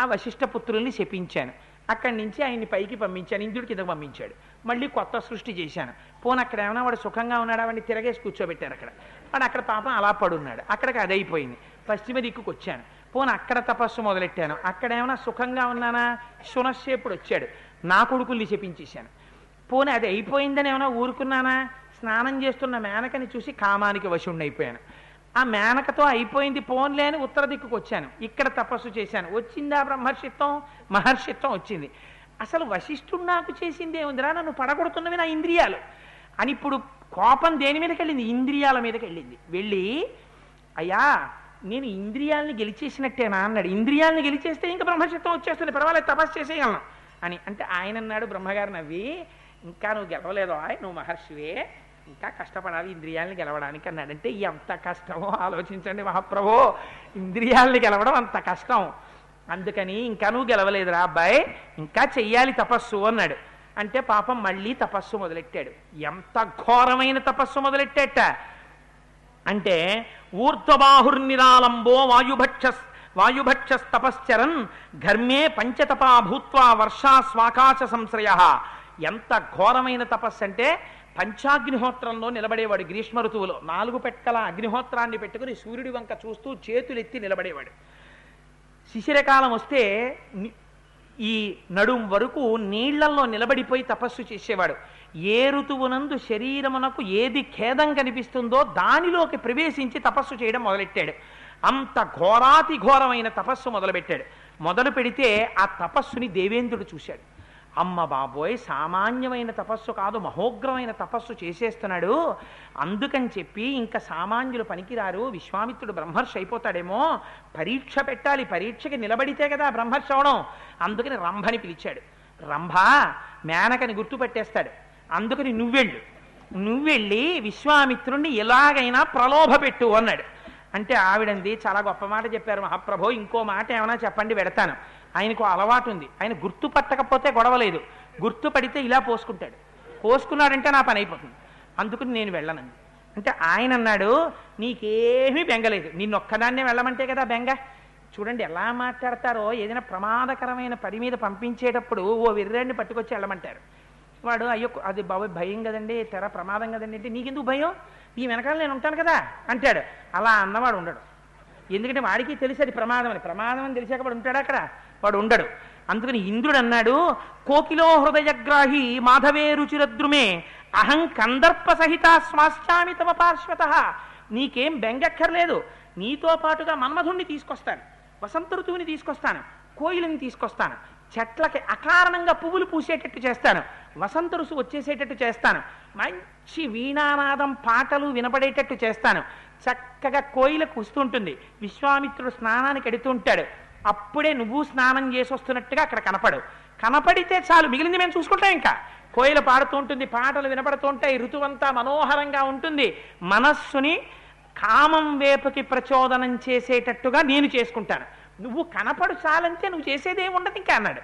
ఆ వశిష్ఠ పుత్రుల్ని శపించాను. అక్కడి నుంచి ఆయన్ని పైకి పంపించాను. ఇంద్రుడి కింద పంపించాడు. మళ్ళీ కొత్త సృష్టి చేశాను. పోను అక్కడ ఏమైనా వాడు సుఖంగా ఉన్నాడా? వాడిని తిరగేసి కూర్చోబెట్టారు అక్కడ. వాడు అక్కడ పాపం అలా పడున్నాడు. అక్కడికి అదైపోయింది పశ్చిమ దిక్కుకు వచ్చాను. పోను అక్కడ తపస్సు మొదలెట్టాను. అక్కడ ఏమైనా సుఖంగా ఉన్నానా? శునశ్శేపుడు వచ్చాడు. నా కొడుకుల్ని చెప్పించేశాను పోనీ అది అయిపోయిందని ఏమైనా ఊరుకున్నానా? స్నానం చేస్తున్న మేనకని చూసి కామానికి వశుణ్ణి అయిపోయాను ఆ మేనకతో అయిపోయింది పోన్లే అని ఉత్తర దిక్కుకు వచ్చాను ఇక్కడ తపస్సు చేశాను. వచ్చిందా బ్రహ్మర్షిత్వం? మహర్షిత్వం వచ్చింది. అసలు వశిష్ఠుడు నాకు చేసింది ఏముందిరా? నన్ను పడగొడుతున్నవి నా ఇంద్రియాలు. అని ఇప్పుడు కోపం దేని మీదకి వెళ్ళింది? ఇంద్రియాల మీదకి వెళ్ళింది. వెళ్ళి అయ్యా నేను ఇంద్రియాలను గెలిచేసినట్టేనా అన్నాడు. ఇంద్రియాలను గెలిచేస్తే ఇంకా బ్రహ్మశక్తం వచ్చేస్తుంది. పర్వాలేదు తపస్సు చేసేయగలను. అని. అంటే ఆయన అన్నాడు బ్రహ్మగారు నవ్వి ఇంకా నువ్వు గెలవలేదు ఆయ్ నువ్వు మహర్షివే. ఇంకా కష్టపడాలి ఇంద్రియాలని గెలవడానికి అన్నాడంటే ఎంత కష్టమో ఆలోచించండి మహాప్రభో. ఇంద్రియాలని గెలవడం అంత కష్టం. అందుకని ఇంకా నువ్వు గెలవలేదురా అబ్బాయి. ఇంకా చెయ్యాలి తపస్సు అన్నాడు. అంటే పాపం మళ్ళీ తపస్సు మొదలెట్టాడు. ఎంత ఘోరమైన తపస్సు మొదలెట్టాట. అంటే ఊర్ధ్వబాహుర్నిరాలంబో వాయుభక్ష వాయుభక్షస్తపశ్చరన్ ఘర్మే పంచతపా భూత్వా వర్షా స్వాకాశ సంశ్రయ. ఎంత ఘోరమైన తపస్సు అంటే పంచాగ్నిహోత్రంలో నిలబడేవాడు గ్రీష్మ ఋతువులో నాలుగు పెట్టల అగ్నిహోత్రాన్ని పెట్టుకుని సూర్యుడి వంక చూస్తూ చేతులెత్తి నిలబడేవాడు. శిశిరకాలం వస్తే ఈ నడుం వరకు నీళ్ళలో నిలబడిపోయి తపస్సు చేసేవాడు. ఏ ఋతువునందు శరీరమునకు ఏది ఖేదం కనిపిస్తుందో దానిలోకి ప్రవేశించి తపస్సు చేయడం మొదలెట్టాడు. అంత ఘోరాతి ఘోరమైన తపస్సు మొదలుపెట్టాడు. మొదలు పెడితే ఆ తపస్సుని దేవేంద్రుడు చూశాడు. అమ్మ బాబోయ్ సామాన్యమైన తపస్సు కాదు మహోగ్రమైన తపస్సు చేసేస్తున్నాడు. అందుకని చెప్పి ఇంకా సామాన్యులు పనికిరారు. విశ్వామిత్రుడు బ్రహ్మర్షి అయిపోతాడేమో. పరీక్ష పెట్టాలి. పరీక్షకి నిలబడితే కదా బ్రహ్మర్షి అవడం. అందుకని రంభని పిలిచాడు. రంభ మేనకని గుర్తుపెట్టేస్తాడు. అందుకని నువ్వెళ్ళు. నువ్వెళ్ళి విశ్వామిత్రుణ్ణి ఎలాగైనా ప్రలోభ పెట్టు అన్నాడు. అంటే ఆవిడంది చాలా గొప్ప మాట చెప్పారు. మహాప్రభో ఇంకో మాట ఏమైనా చెప్పండి పెడతాను. ఆయనకు అలవాటు ఉంది. ఆయన గుర్తుపట్టకపోతే గొడవలేదు గుర్తుపడితే ఇలా పోసుకుంటాడు. పోసుకున్నాడంటే నా పని అయిపోతుంది. అందుకని నేను వెళ్ళనండి అంటే ఆయన అన్నాడు నీకేమీ బెంగలేదు నిన్న ఒక్కదాన్నే వెళ్ళమంటే కదా బెంగ. చూడండి ఎలా మాట్లాడతారో ఏదైనా ప్రమాదకరమైన పని మీద పంపించేటప్పుడు ఓ విర్రాన్ని పట్టుకొచ్చి వెళ్ళమంటారు. వాడు అయ్యో అది బాబు భయం కదండి. తెర ప్రమాదం కదండి. అంటే నీకెందుకు భయం? నీ వెనకాల నేను ఉంటాను కదా అంటాడు. అలా అన్నవాడు ఉండడు. ఎందుకంటే వాడికి తెలిసి అది ప్రమాదం అని. ప్రమాదం అని తెలిసాక వాడు ఉంటాడు అక్కడ? వాడు ఉండడు. అందుకని ఇంద్రుడు అన్నాడు కోకిలో హృదయగ్రాహి మాధవే రుచిరద్రుమే అహం కందర్ప సహిత స్వాశ్చామి తమ పార్శ్వత. నీకేం బెంగక్కర్లేదు నీతో పాటుగా మన్మధుణ్ణి తీసుకొస్తాను వసంత ఋతువుని తీసుకొస్తాను కోయిలని తీసుకొస్తాను చెట్లకి అకారణంగా పువ్వులు పూసేటట్టు చేస్తాను వసంత ఋసు వచ్చేసేటట్టు చేస్తాను మంచి వీణానాదం పాటలు వినపడేటట్టు చేస్తాను. చక్కగా కోయిల కుస్తుంటుంది విశ్వామిత్రుడు స్నానానికి ఎడుతుంటాడు అప్పుడే నువ్వు స్నానం చేసి వస్తున్నట్టుగా అక్కడ కనపడు. కనపడితే చాలు మిగిలింది మేము చూసుకుంటాం ఇంకా. కోయిల పాడుతూ ఉంటుంది పాటలు వినపడుతుంటాయి ఋతువంతా మనోహరంగా ఉంటుంది. మనస్సుని కామం వేపుకి ప్రచోదనం చేసేటట్టుగా నేను చేసుకుంటాను. నువ్వు కనపడు చాలంటే నువ్వు చేసేదే ఉండదు ఇంకా అన్నాడు.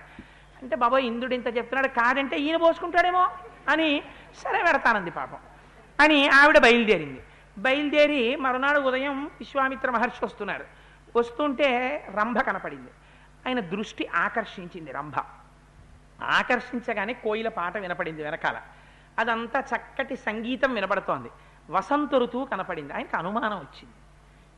అంటే బాబాయ్ ఇంద్రుడు ఇంత చెప్తున్నాడు కాదంటే ఈయన పోసుకుంటాడేమో అని సరే పెడతానంది పాపం అని ఆవిడ బయలుదేరింది. బయలుదేరి మరునాడు ఉదయం విశ్వామిత్ర మహర్షి వస్తున్నారు. వస్తుంటే రంభ కనపడింది. ఆయన దృష్టి ఆకర్షించింది రంభ. ఆకర్షించగానే కోయిల పాట వినపడింది వెనకాల. అదంతా చక్కటి సంగీతం వినపడుతోంది వసంత ఋతువు కనపడింది. ఆయనకు అనుమానం వచ్చింది.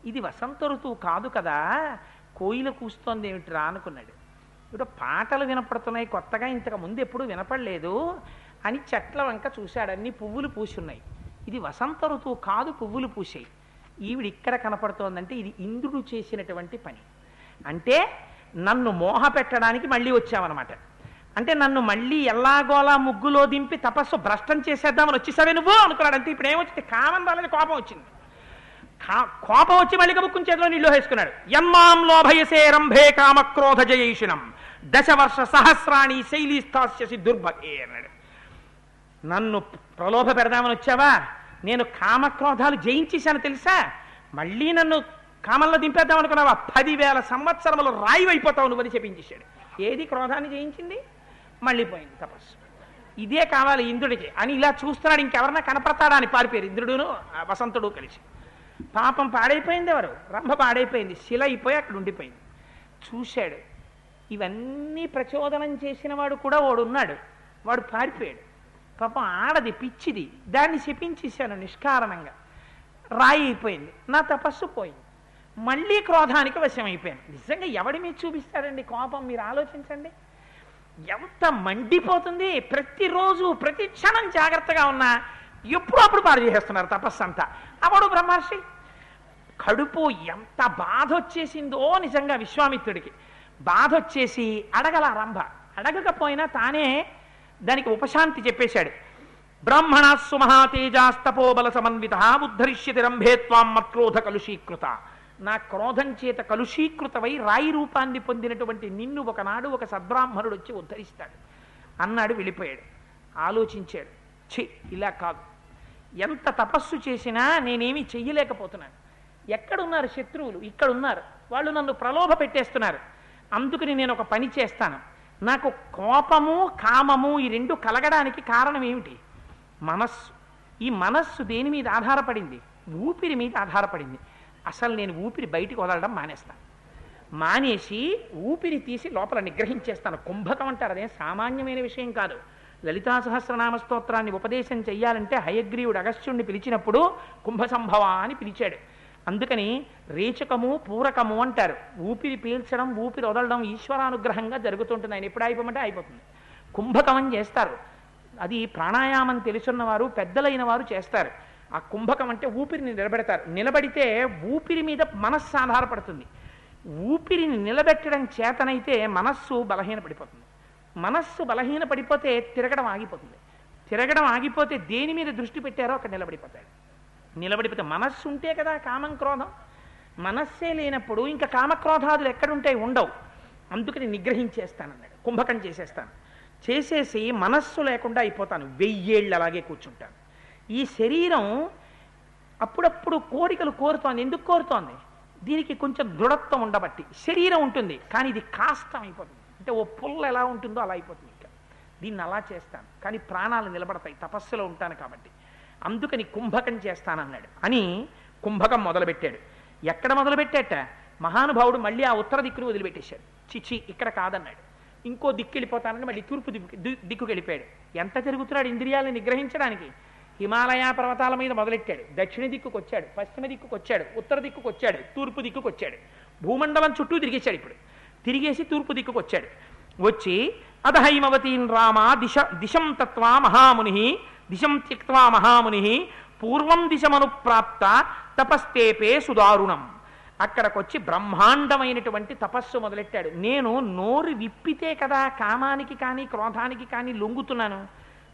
ఇది వసంత ఋతువు కాదు కదా. కోయిల కూస్తోంది ఏమిట్రా అనుకున్నాడు. ఇప్పుడు పాటలు వినపడుతున్నాయి. కొత్తగా ఇంతకు ముందు ఎప్పుడు వినపడలేదు. అని చెట్ల వంక చూశాడు. అన్ని పువ్వులు పూసున్నాయి ఇది వసంత ఋతువు కాదు పువ్వులు పూసాయి. ఈవిడ ఇక్కడ కనపడుతోందంటే ఇది ఇంద్రుడు చేసినటువంటి పని. అంటే నన్ను మోహ పెట్టడానికి మళ్ళీ వచ్చావన్నమాట. అంటే నన్ను మళ్ళీ ఎల్లాగోలా ముగ్గులో దింపి తపస్సు భ్రష్టం చేసేద్దామని వచ్చేసావే నువ్వు అనుకున్నాడు అంతే ఇప్పుడు ఏమొచ్చింది? కామం రాలేదు కోపం వచ్చింది. కా- కోపం వచ్చి మళ్ళీ ముక్కుని చేతిలో నీళ్ళు వేసుకున్నాడు. యమ్మాం లోభయసే రంభే కామక్రోధ జయైషిణం. దశవర్ష సహస్రాణి శైలి స్థాస్యసి దుర్భగే అన్నాడు. నన్ను ప్రలోభ పెడదామని వచ్చావా? నేను కామక్రోధాలు జయించేశాను తెలుసా? మళ్ళీ నన్ను కామంలో దింపేద్దాం అనుకున్నావా? పదివేల సంవత్సరములు రాయి అయిపోతావు నువ్వని చెప్పించేశాడు ఏది క్రోధాన్ని జయించింది? మళ్ళీ పోయింది తపస్సు. ఇదే కావాలి ఇంద్రుడికి. అని ఇలా చూస్తున్నాడు ఇంకెవరన్నా కనపడతాడా అని పారిపోయారు ఇంద్రుడును వసంతుడు కలిసి. పాపం పాడైపోయింది ఎవరు? రంభ పాడైపోయింది. శిల అయిపోయి అక్కడ ఉండిపోయింది. చూశాడు. ఇవన్నీ ప్రచోదనం చేసిన వాడు కూడా వాడు ఉన్నాడు వాడు పారిపోయాడు. పాపం ఆడది పిచ్చిది. దాన్ని శపించేశాను నిష్కారణంగా. రాయి అయిపోయింది. నా తపస్సు పోయింది. మళ్ళీ క్రోధానికి వశమైపోయాను. నిజంగా ఎవడి మీద చూపిస్తారండి కోపం? మీరు ఆలోచించండి. ఎంత మండిపోతుంది. ప్రతిరోజు ప్రతి క్షణం జాగ్రత్తగా ఉన్నా. ఎప్పుడు అప్పుడు పాడు చేసేస్తున్నారు తపస్సు అంతా అవడు బ్రహ్మర్షి కడుపు ఎంత బాధ వచ్చేసిందో నిజంగా విశ్వామిత్రుడికి. బాధ వచ్చేసి అడగల రంభ అడగకపోయినా తానే దానికి ఉపశాంతి చెప్పేశాడు. బ్రాహ్మణ సుమహాతేజాస్తపోబల సమన్విత ఉద్ధరిష్యతి రంభేత్వాం మత్క్రోధ కలుషీకృత. నా క్రోధం చేత కలుషీకృతమై రాయి రూపాన్ని పొందినటువంటి నిన్ను ఒకనాడు ఒక సద్బ్రాహ్మణుడు వచ్చి ఉద్ధరిస్తాడు. అన్నాడు వెళ్ళిపోయాడు. ఆలోచించాడు. ఛీ ఇలా కాదు. ఎంత తపస్సు చేసినా నేనేమి చెయ్యలేకపోతున్నాను. ఎక్కడున్నారు శత్రువులు? ఇక్కడున్నారు. వాళ్ళు నన్ను ప్రలోభ పెట్టేస్తున్నారు. అందుకని నేను ఒక పని చేస్తాను. నాకు కోపము కామము ఈ రెండు కలగడానికి కారణం ఏమిటి? మనస్సు. ఈ మనస్సు దేని మీద ఆధారపడింది? ఊపిరి మీద ఆధారపడింది. అసలు నేను ఊపిరి బయటికి వదలడం మానేస్తాను మానేసి ఊపిరి తీసి లోపల నిగ్రహించేస్తాను. కుంభకం అంటారు. అదే సామాన్యమైన విషయం కాదు. లలితా సహస్రనామ స్తోత్రాన్ని ఉపదేశం చెయ్యాలంటే హయగ్రీవుడు అగస్త్యుణ్ణి పిలిచినప్పుడు కుంభ సంభవ అని పిలిచాడు. అందుకని రేచకము పూరకము అంటారు. ఊపిరి పీల్చడం ఊపిరి వదలడం ఈశ్వరానుగ్రహంగా జరుగుతుంటుంది. ఆయన ఎప్పుడు అయిపోమంటే అయిపోతుంది కుంభకమం చేస్తారు. అది ప్రాణాయామం తెలుసున్న వారు పెద్దలైన వారు చేస్తారు. ఆ కుంభకం అంటే ఊపిరిని నిలబెడతారు. నిలబడితే ఊపిరి మీద మనస్సు ఆధారపడుతుంది. ఊపిరిని నిలబెట్టడం చేతనైతే మనస్సు బలహీనపడిపోతుంది. మనస్సు బలహీనపడిపోతే తిరగడం ఆగిపోతుంది. తిరగడం ఆగిపోతే దేని మీద దృష్టి పెట్టారో అక్కడ నిలబడిపోతాడు నిలబడిపోతే మనస్సు ఉంటే కదా కామం క్రోధం. మనస్సే లేనప్పుడు ఇంకా కామక్రోధాదులు ఎక్కడుంటాయి? ఉండవు. అందుకని నిగ్రహించేస్తానన్నాడు. కుంభకం చేసేస్తాను. చేసేసి మనస్సు లేకుండా అయిపోతాను. వెయ్యేళ్ళు అలాగే కూర్చుంటాను. ఈ శరీరం అప్పుడప్పుడు కోరికలు కోరుతోంది. ఎందుకు కోరుతోంది? దీనికి కొంచెం దృఢత్వం ఉండబట్టి. శరీరం ఉంటుంది కానీ ఇది కాష్టం అయిపోతుంది అంటే ఓ పుల్ల ఎలా ఉంటుందో అలా అయిపోతుంది ఇంకా. దీన్ని అలా చేస్తాను. కానీ ప్రాణాలు నిలబడతాయి. తపస్సులో ఉంటాను కాబట్టి. అందుకని కుంభకం చేస్తానన్నాడు. అని కుంభకం మొదలుపెట్టాడు. ఎక్కడ మొదలుపెట్టాట? మహానుభావుడు మళ్ళీ ఆ ఉత్తర దిక్కును వదిలిపెట్టేశాడు. చిచి ఇక్కడ కాదన్నాడు. ఇంకో దిక్కు వెళ్ళిపోతానని మళ్ళీ తూర్పు దిక్కు దిక్కుకు వెళ్ళిపోయాడు ఎంత తిరుగుతున్నాడు ఇంద్రియాలను నిగ్రహించడానికి? హిమాలయ పర్వతాల మీద మొదలెట్టాడు. దక్షిణ దిక్కుకు వచ్చాడు పశ్చిమ దిక్కుకు వచ్చాడు ఉత్తర దిక్కుకు వచ్చాడు తూర్పు దిక్కుకు వచ్చాడు. భూమండలం చుట్టూ తిరిగేశాడు ఇప్పుడు. తిరిగేసి తూర్పు దిక్కుకు వచ్చాడు. వచ్చి అధహైమవతీన్ రామ దిశ దిశం తత్వా మహాముని దిశం త్యక్వా మహాముని పూర్వం దిశమను ప్రాప్త తపస్తేపే సుదారుణం అక్కడికొచ్చి బ్రహ్మాండమైనటువంటి తపస్సు మొదలెట్టాడు. నేను నోరు విప్పితే కదా కామానికి కానీ క్రోధానికి కానీ లొంగుతున్నాను.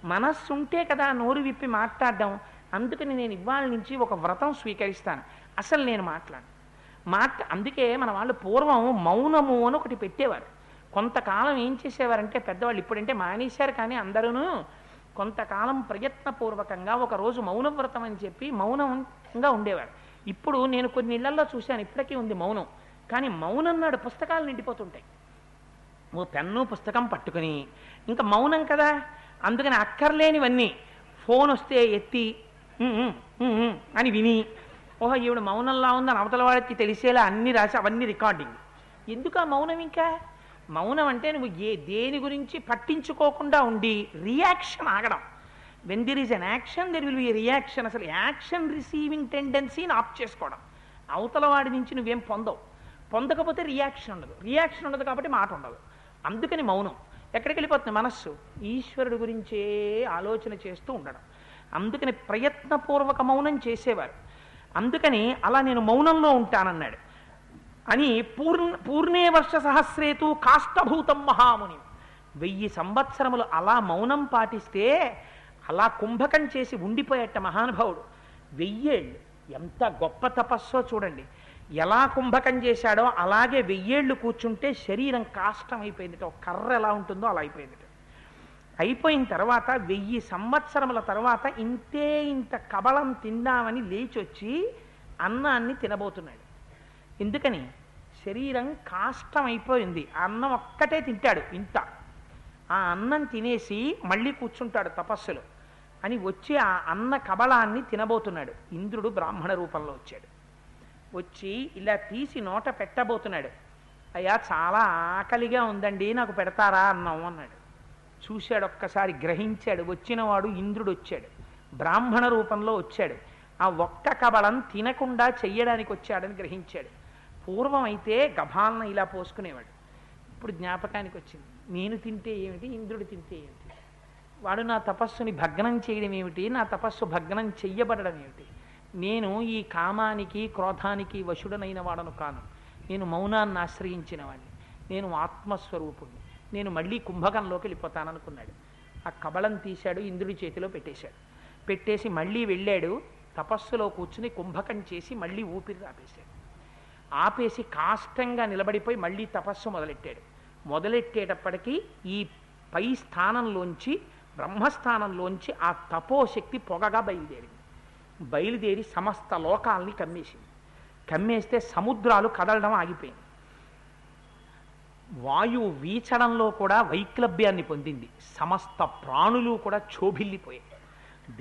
మనస్సు ఉంటే కదా నోరు విప్పి మాట్లాడడం. అందుకని నేను ఇవాళ నుంచి ఒక వ్రతం స్వీకరిస్తాను. అసలు నేను మాట్లాడు మాట అందుకే మన వాళ్ళు పూర్వం మౌనము అని ఒకటి పెట్టేవారు. కొంతకాలం ఏం చేసేవారంటే పెద్దవాళ్ళు ఇప్పుడంటే మానేశారు కానీ అందరూ కొంతకాలం ప్రయత్నపూర్వకంగా ఒకరోజు మౌనవ్రతం మౌన వ్రతం అని చెప్పి మౌనంగా ఉండేవాడు. ఇప్పుడు నేను కొన్ని ఇళ్ళల్లో చూశాను ఇప్పటికీ ఉంది మౌనం. కానీ మౌనం నాడు పుస్తకాలు నిండిపోతుంటాయి. ఓ పెన్ను పుస్తకం పట్టుకుని ఇంకా మౌనం కదా? అందుకని అక్కర్లేనివన్నీ ఫోన్ వస్తే ఎత్తి అని విని ఓహో ఈవిడ మౌనంలా ఉందని అవతల వాడికి తెలిసేలా అన్ని రాసి అవన్నీ రికార్డింగ్. ఎందుకు ఆ మౌనం ఇంకా? మౌనం అంటే నువ్వు ఏ దేని గురించి పట్టించుకోకుండా ఉండి రియాక్షన్ ఆగడం. When there is an action there will be reaction అసలు యాక్షన్ రిసీవింగ్ టెండెన్సీని ఆఫ్ చేసుకోవడం. అవతల వాడి నుంచి నువ్వేం పొందవు. పొందకపోతే రియాక్షన్ ఉండదు. రియాక్షన్ ఉండదు కాబట్టి మాట ఉండదు. అందుకని మౌనం. ఎక్కడికి వెళ్ళిపోతుంది? మనస్సు. ఈశ్వరుడు గురించే ఆలోచన చేస్తూ ఉండడం. అందుకని ప్రయత్నపూర్వక మౌనం చేసేవారు. అందుకని అలా నేను మౌనంలో ఉంటానన్నాడు. అని పూర్ణ పూర్ణే వర్ష సహస్రేతు కాష్టభూతం మహాముని. వెయ్యి సంవత్సరములు అలా మౌనం పాటిస్తే అలా కుంభకం చేసి ఉండిపోయేట మహానుభావుడు. వెయ్యేళ్ళు. ఎంత గొప్ప తపస్సో చూడండి. ఎలా కుంభకం చేశాడో అలాగే వెయ్యేళ్ళు కూర్చుంటే శరీరం కాష్టం అయిపోయింది ఒక కర్ర ఎలా ఉంటుందో అలా అయిపోయింది అయిపోయిన తర్వాత వెయ్యి సంవత్సరముల తర్వాత ఇంతే ఇంత కబళం తిందామని లేచొచ్చి అన్నాన్ని తినబోతున్నాడు. ఎందుకని? శరీరం కాష్టం అయిపోయింది అన్నం ఒక్కటే తింటాడు ఇంత. ఆ అన్నం తినేసి మళ్ళీ కూర్చుంటాడు తపస్సులో. అని వచ్చి ఆ అన్న కబళాన్ని తినబోతున్నాడు. ఇంద్రుడు బ్రాహ్మణ రూపంలో వచ్చాడు. వచ్చి ఇలా తీసి నోట పెట్టబోతున్నాడు. అయ్యా చాలా ఆకలిగా ఉందండి నాకు పెడతారా అన్నాం అన్నాడు. చూశాడు ఒక్కసారి గ్రహించాడు. వచ్చినవాడు ఇంద్రుడు వచ్చాడు. బ్రాహ్మణ రూపంలో వచ్చాడు. ఆ ఒక్క కబళం తినకుండా చెయ్యడానికి వచ్చాడని గ్రహించాడు. పూర్వం అయితే గభాలన ఇలా పోసుకునేవాడు. ఇప్పుడు జ్ఞాపకానికి వచ్చింది నేను తింటే ఏమిటి? ఇంద్రుడు తింటే ఏమిటి? వాడు నా తపస్సుని భగ్నం చేయడం ఏమిటి? నా తపస్సు భగ్నం చెయ్యబడడం ఏమిటి? నేను ఈ కామానికి క్రోధానికి వశుడనైన వాడను కాను. నేను మౌనాన్ని ఆశ్రయించిన వాడిని నేను ఆత్మస్వరూపుణ్ణి. నేను మళ్ళీ కుంభకంలోకి వెళ్ళిపోతాననుకున్నాడు. ఆ కబళం తీశాడు ఇంద్రుడి చేతిలో పెట్టేశాడు. పెట్టేసి మళ్ళీ వెళ్ళాడు. తపస్సులో కూర్చుని కుంభకం చేసి మళ్ళీ ఊపిరి ఆపేశాడు. ఆపేసి కాష్టంగా నిలబడిపోయి మళ్ళీ తపస్సు మొదలెట్టాడు. మొదలెట్టేటప్పటికీ ఈ పై స్థానంలోంచి బ్రహ్మస్థానంలోంచి ఆ తపోశక్తి పొగగా బయలుదేరింది. బయలుదేరి సమస్త లోకాల్ని కమ్మేసింది. కమ్మేస్తే సముద్రాలు కదలడం ఆగిపోయింది. వాయువు వీచడంలో కూడా వైక్లభ్యాన్ని పొందింది. సమస్త ప్రాణులు కూడా క్షోభిల్లిపోయాయి.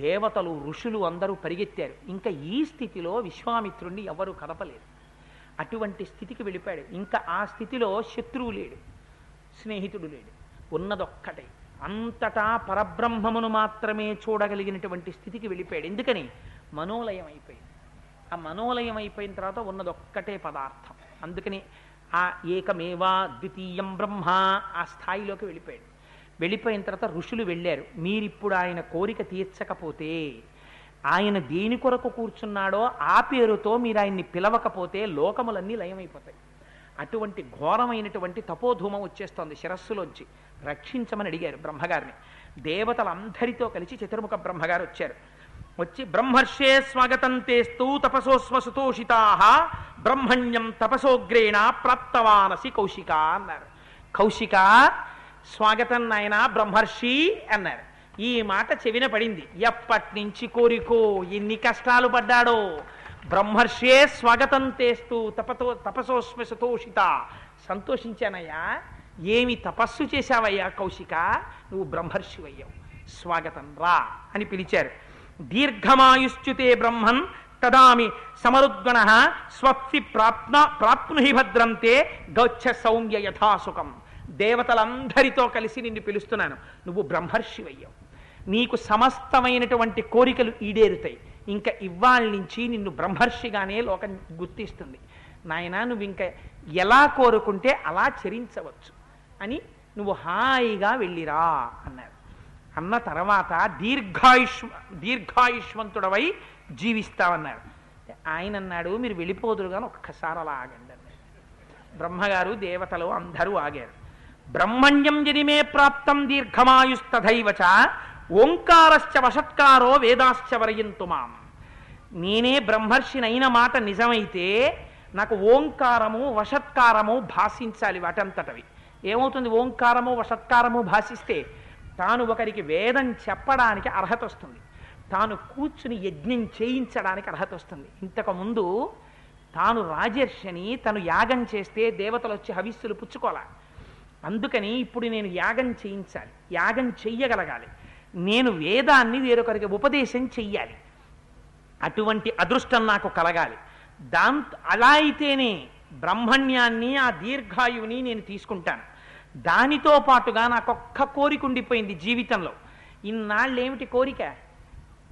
దేవతలు ఋషులు అందరూ పరిగెత్తారు. ఇంకా ఈ స్థితిలో విశ్వామిత్రుణ్ణి ఎవరు కదపలేరు అటువంటి స్థితికి వెళ్ళిపోయాడు. ఇంకా ఆ స్థితిలో శత్రువు లేడు స్నేహితుడు లేడు. ఉన్నదొక్కటే. అంతటా పరబ్రహ్మమును మాత్రమే చూడగలిగినటువంటి స్థితికి వెళ్ళిపోయాడు. ఎందుకని? మనోలయం అయిపోయింది. ఆ మనోలయం అయిపోయిన తర్వాత ఉన్నదొక్కటే పదార్థం. అందుకని ఆ ఏకమేవా ద్వితీయం బ్రహ్మ ఆ స్థాయిలోకి వెళ్ళిపోయాడు. వెళ్ళిపోయిన తర్వాత ఋషులు వెళ్ళారు. మీరిప్పుడు ఆయన కోరిక తీర్చకపోతే ఆయన దేని కొరకు కూర్చున్నాడో ఆ పేరుతో మీరు ఆయన్ని పిలవకపోతే లోకములన్నీ లయమైపోతాయి. అటువంటి ఘోరమైనటువంటి తపోధూమం వచ్చేస్తోంది శిరస్సులోంచి. రక్షించమని అడిగారు బ్రహ్మగారిని. దేవతలందరితో కలిసి చతుర్ముఖ బ్రహ్మగారు వచ్చారు. వచ్చి బ్రహ్మర్షే స్వాగతం తేస్తూ తపసోస్వ సుతోషితా బ్రహ్మణ్యం తపసోగ్రేణ ప్రాప్తవానసి కౌశిక అన్నారు. కౌశిక స్వాగతం నాయన బ్రహ్మర్షి అన్నారు. ఈ మాట చెవిన పడింది. ఎప్పటినుంచి కోరికో ఎన్ని కష్టాలు పడ్డాడో? బ్రహ్మర్షే స్వాగతం తేస్తూ తపతో తపసోస్మ సతోషిత. సంతోషించానయ్యా. ఏమి తపస్సు చేశావయ్యా కౌశిక? నువ్వు బ్రహ్మర్షివయ్యావు. స్వాగతం రా అని పిలిచారు. దీర్ఘమాయుశ్చుతే బ్రహ్మన్ తదామి సమరుద్గణ స్వప్సి ప్రాప్న ప్రాప్నుహి భద్రంతే గౌచ్చ సౌమ్య యథాసుఖం. దేవతలందరితో కలిసి నిన్ను పిలుస్తున్నాను. నువ్వు బ్రహ్మర్షివయ్యావు. నీకు సమస్తమైనటువంటి కోరికలు ఈడేరుతాయి. ఇంకా ఇవాళ నుంచి నిన్ను బ్రహ్మర్షిగానే లోకం గుర్తిస్తుంది. నాయన నువ్వు ఇంకా ఎలా కోరుకుంటే అలా చరించవచ్చు అని నువ్వు హాయిగా వెళ్ళిరా అన్నారు. అన్న తర్వాత దీర్ఘాయుష్ దీర్ఘాయుష్మంతుడవై జీవిస్తావన్నారు. ఆయన అన్నాడు మీరు వెళ్ళిపోదురు కానీ ఒక్కసారి అలా ఆగండి అన్నాడు బ్రహ్మగారు దేవతలు అందరూ ఆగారు. బ్రహ్మణ్యం జనిమే ప్రాప్తం దీర్ఘమాయుస్తథైవచ ఓంకారశ్చ వషత్కారో వేదాశ్చ వరయంతు మాం. నేనే బ్రహ్మర్షినైన మాట నిజమైతే నాకు ఓంకారము వషత్కారము భాషించాలి వాటంతటవి. ఏమవుతుంది ఓంకారము వషత్కారము భాషిస్తే తాను ఒకరికి వేదం చెప్పడానికి అర్హత వస్తుంది తాను కూర్చుని యజ్ఞం చేయించడానికి అర్హత వస్తుంది ఇంతకుముందు తాను రాజర్షిని తను యాగం చేస్తే దేవతలు వచ్చి హవిస్సులు పుచ్చుకోవాలి? అందుకని ఇప్పుడు నేను యాగం చేయించాలి. యాగం చెయ్యగలగాలి. నేను వేదాన్ని వేరొకరికి ఉపదేశం చెయ్యాలి. అటువంటి అదృష్టం నాకు కలగాలి. దాంతో అలా అయితేనే బ్రహ్మణ్యాన్ని ఆ దీర్ఘాయువుని నేను తీసుకుంటాను. దానితో పాటుగా నాకు ఒక్క కోరిక ఉండిపోయింది జీవితంలో. ఇన్నాళ్ళు ఏమిటి కోరిక?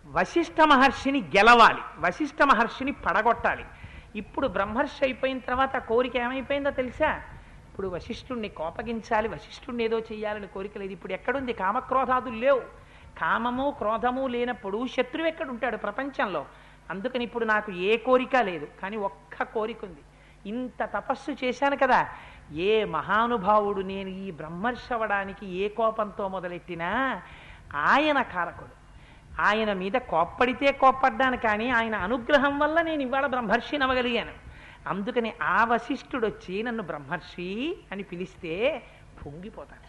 వశిష్ఠ మహర్షిని గెలవాలి వశిష్ఠ మహర్షిని పడగొట్టాలి. ఇప్పుడు బ్రహ్మర్షి అయిపోయిన తర్వాత కోరిక ఏమైపోయిందో తెలుసా? ఇప్పుడు వశిష్ఠుణ్ణి కోపగించాలి వశిష్ఠుణ్ణి ఏదో చేయాలని కోరిక లేదు. ఇప్పుడు ఎక్కడుంది? కామక్రోధాదులు లేవు. కామము క్రోధము లేనప్పుడు శత్రువు ఎక్కడుంటాడు ప్రపంచంలో? అందుకని ఇప్పుడు నాకు ఏ కోరిక లేదు. కానీ ఒక్క కోరిక ఉంది ఇంత తపస్సు చేశాను కదా. ఏ మహానుభావుడు నేను ఈ బ్రహ్మర్షి అవ్వడానికి ఏ కోపంతో మొదలెట్టినా ఆయన కారకుడు. ఆయన మీద కోప్పడితే కోప్పడ్డాను కానీ ఆయన అనుగ్రహం వల్ల నేను ఇవాళ బ్రహ్మర్షిని అవ్వగలిగాను అందుకని ఆ వశిష్ఠుడు వచ్చి నన్ను బ్రహ్మర్షి అని పిలిస్తే పొంగిపోతాను